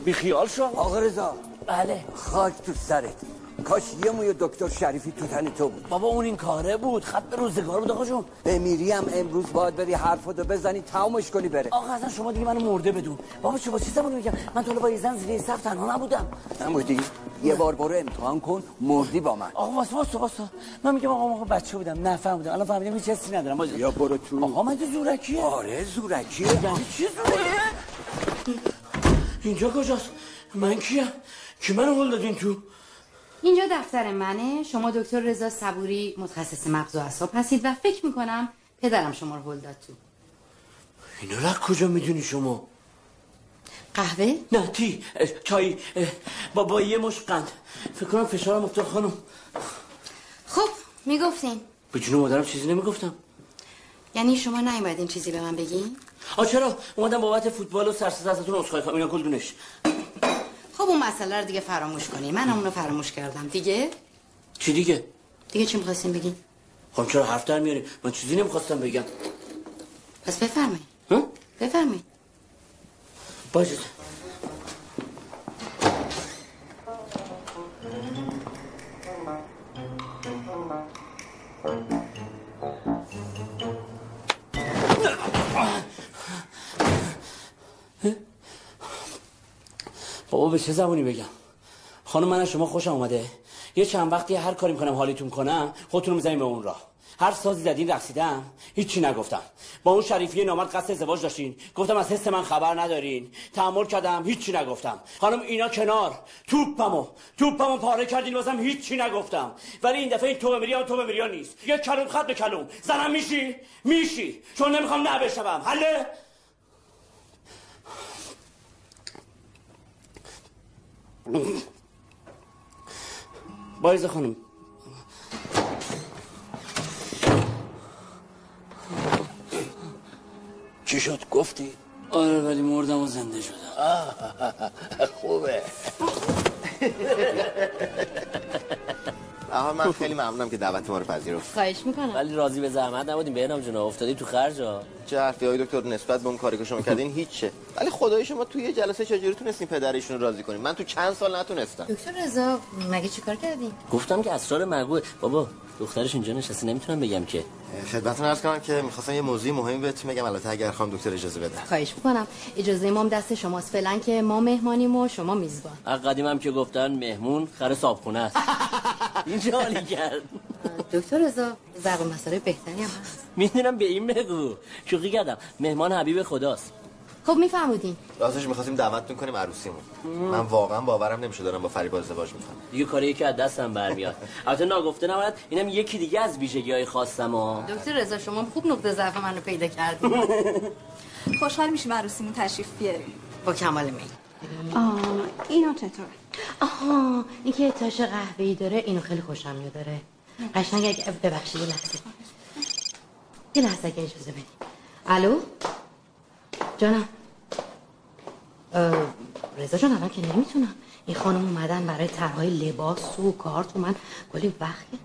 بی خیال شو. آقا رضا. بله. خاک تو سرت. کاش یه موی دکتر شریفی تو تن تو بود. بابا اون این کاره بود. خط به روزگار بود آقا جون. بمیری هم امروز باید بری حرفاتو بزنی تمامش کنی بره. آقا اصلا شما دیگه منو مرده بدون. بابا چه با چی زبونی میگم؟ من تو با یه زن زیر سقف تنها نبودم. نمودی یه بار برو امتحان کن مردی با من. آقا واسه واسه واسه. من میگم آقا آقا بچه بودم نه فهمیدم الان فهمیدم هیچ حسی ندارم. باز یا برو تو. آقا من زورکیه. آره زورکیه. یعنی چی زوره اینجا کجاست؟ من کیم؟ کی منو هل دادین تو؟ اینجا دفتر منه. شما دکتر رضا صبوری متخصص مغز و اعصاب هستید و فکر می‌کنم پدرم شما رو هل داد تو. اینا رو از کجا می‌دونی شما؟ قهوه؟ نه تی چای اه، با با یه مش قند فکر کنم فشارم افتاد خانم. خب می‌گفتین. به جون مادرم چیزی نمی‌گفتم. یعنی شما نیومدین چیزی به من بگین؟ آ چرا؟ اومدم بابت فوتبال و سرسز ازتون عذرخواهی کنم. اینا کلدونش خب اون مسئله رو دیگه فراموش کنی. من اونو فراموش کردم. دیگه؟ چی دیگه؟ دیگه چی می‌خواستین بگین خب چرا حرف در میاری؟ من چیزی نمی‌خواستم بگم. پس بفرمایید. ها؟ بفرمایید. باشه. بابا به چه زبونی بگم؟ خانم من شما خوشم اومده. یه چند وقتی هر کاری می‌کنم حالیتون کنم خودتون رو می‌زنیم به اون راه. هر سازی زدین رقصیدم. هیچی نگفتم. با اون شریفی نامرد قصد ازدواج داشتین. گفتم از حس من خبر ندارین. تحمل کردم هیچی نگفتم. خانم اینا کنار. توپمو. توپمو پاره کردین واسم هیچی نگفتم. ولی این دفعه این تو بمیری تو بمیری نیست. یه کلوم خط به کلوم. زنم میشی؟ میشی. چون نمی‌خوام نه بشوم. حله؟ بایز خانم. چی شد؟ گفتی؟ آره ولی مردم و زنده شدم. خوبه. آها من خیلی ممنونم که دعوت ما رو پذیرفت. خواهش می‌کنم. ولی راضی به زحمت نبودیم بهنام جون افتادی تو خرج ها. چه حرفی های دکتر نسبت به اون کاری که شما کردین هیچه. ولی خدای شما توی یه جلسه چجوری تونستین پدرشون رو راضی کنین؟ من تو چند سال نتونستم. دکتر رضا مگه چیکار کردی گفتم که اسرار مگوه بابا دخترش اینجا نشسته نمی‌تونم بگم که. خدمتتون عرض کنم که می‌خواستم یه موضوع مهمی بهتون بگم البته اگر خانم دکتر اجازه بده. خواهش می‌کنم. اجازه ما هم دست شماست. فعلا که ما مهمانیم و شما میزبان. قدیم هم که گفتن مهمون خر صابخونه است. اینجا حالی کرد. دکتر رضا ضرب مسئله بهتری هم هست. می‌دونم به این بگو. شوخی کردم. مهمان حبیب خداست. خب میفهمودین راستش می‌خواستیم دعوتتون کنیم عروسیمون. من واقعا باورم نمیشه دارم با فریبا ازدواج می‌کنم. دیگه کاری که از دستم برمیاد. البته ناگفته نباید اینم یکی دیگه از ویژگی های خواستم ها. دکتر رضا شما خوب نقطه ضعف منو پیدا کردین. خوشحال میشیم عروسیمون تشریف بیاریم. با کمال میل. آه اینا چطور؟ آها این که تاش قهوه‌ای داره اینو خیلی خوشم میاد داره قشنگ اگه ببخشید یه لحظه. یه لحظه اگه اجازه بدید الو؟ جانم. رضا جان الان که نمی‌تونم. این خانم اومدن برای طرحهای لباس و کار تو من کلی وقته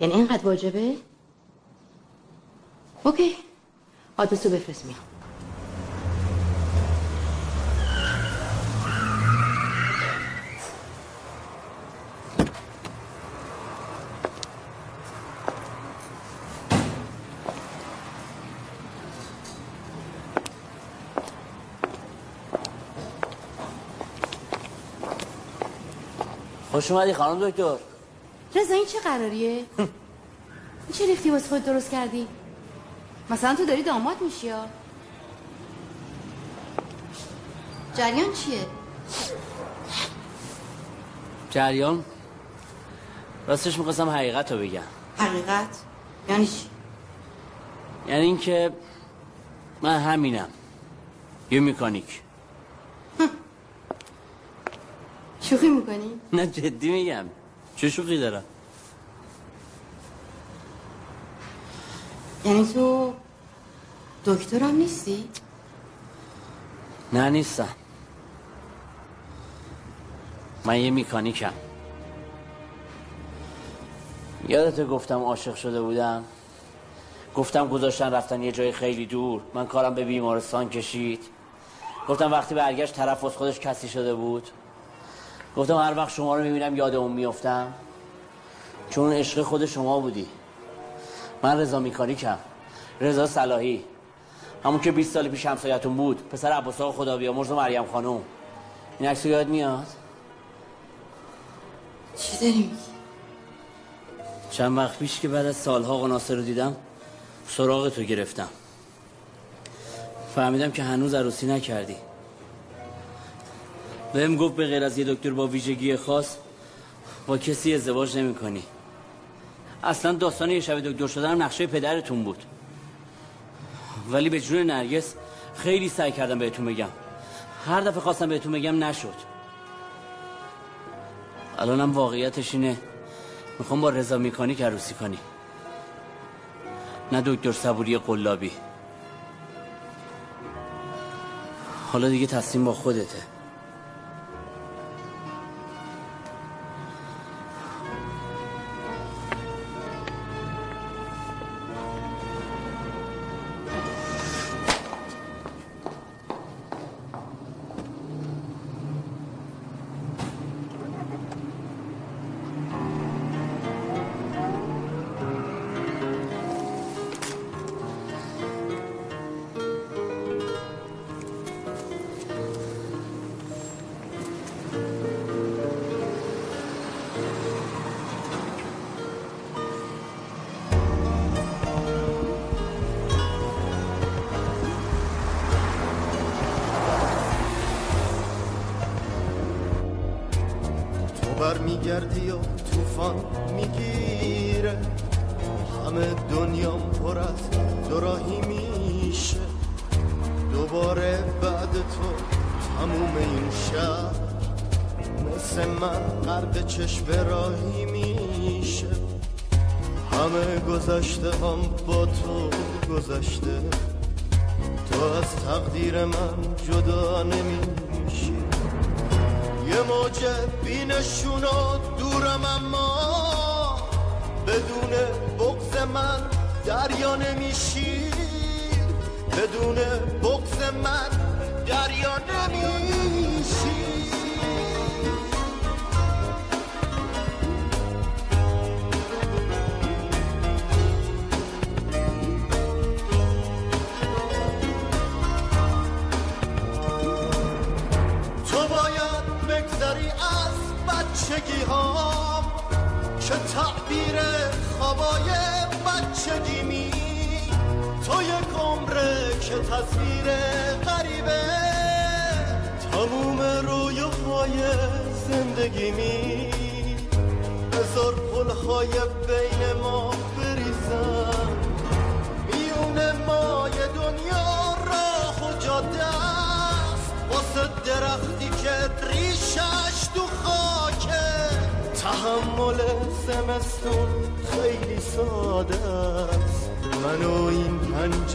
یعنی اینقدر واجبه؟ اوکی. آدرسو بفرست میام خوش اومدی خانم دکتر رضا این چه قراریه؟ این چه ریختی واسه خود درست کردی؟ مثلا تو داری داماد میشی یا؟ جریان چیه؟ جریان راستش می‌خواستم حقیقت رو بگم حقیقت؟ یعنی چی؟ یعنی اینکه من همینم یه مکانیک شوخی می‌کنی؟ نه جدی میگم. چه شوخی دارم؟ یعنی تو دکترم نیستی؟ نه نیستم. من یه میکانیکم. یادت گفتم عاشق شده بودم؟ گفتم گذاشتن رفتن یه جای خیلی دور. من کارم به بیمارستان کشید. گفتم وقتی برگشت طرف از خودش کسی شده بود. گفتم هر وقت شما رو می‌بینم یاد اون میفتم چون عشق خود شما بودی. من رضا میکانیکم. رضا صلاحی. همون که 20 سال پیش همسایتون بود. پسر عباس آقا خدا بیامرز و مریم خانم این عکس یاد میاد؟ چی داری میگی؟ چند وقت پیش که بعد از سالها قناصر رو دیدم سراغ تو گرفتم. فهمیدم که هنوز عروسی نکردی. بهم گفت به غیر از یه دکتر با ویژگی خاص با کسی ازدواج نمی کنی. اصلا داستان یه شب دکتر شدن نقشه پدرتون بود. ولی به جون نرگس خیلی سعی کردم بهتون بگم. هر دفعه خواستم بهتون بگم نشد. الانم واقعیتش اینه می‌خوام با رضا میکانیک عروسی کنی. نه دکتر صبوری قلابی. حالا دیگه تصمیم با خودته.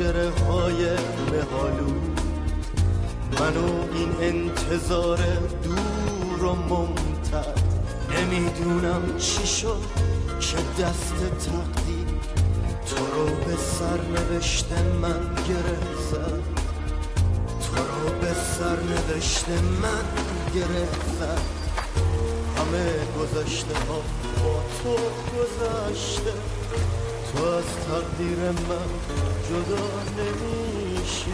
پنجره های مهالو من و این انتظار دور و ممتد. نمی‌دونم چی شد که دست تقدیر. تو رو به سر نوشته من گره زد تو رو به سر نوشته من گره همه گذشته ها با تو گذشته. تو از تقدیر من جدا نمیشی.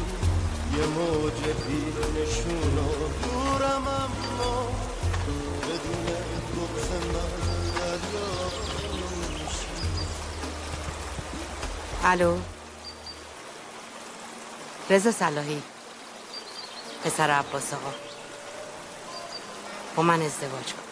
یه موج بیرونشون و دورم اما بدون بغز من دریا الو. رضا صلاحی. پسر عباس آقا. با من ازدواج کن.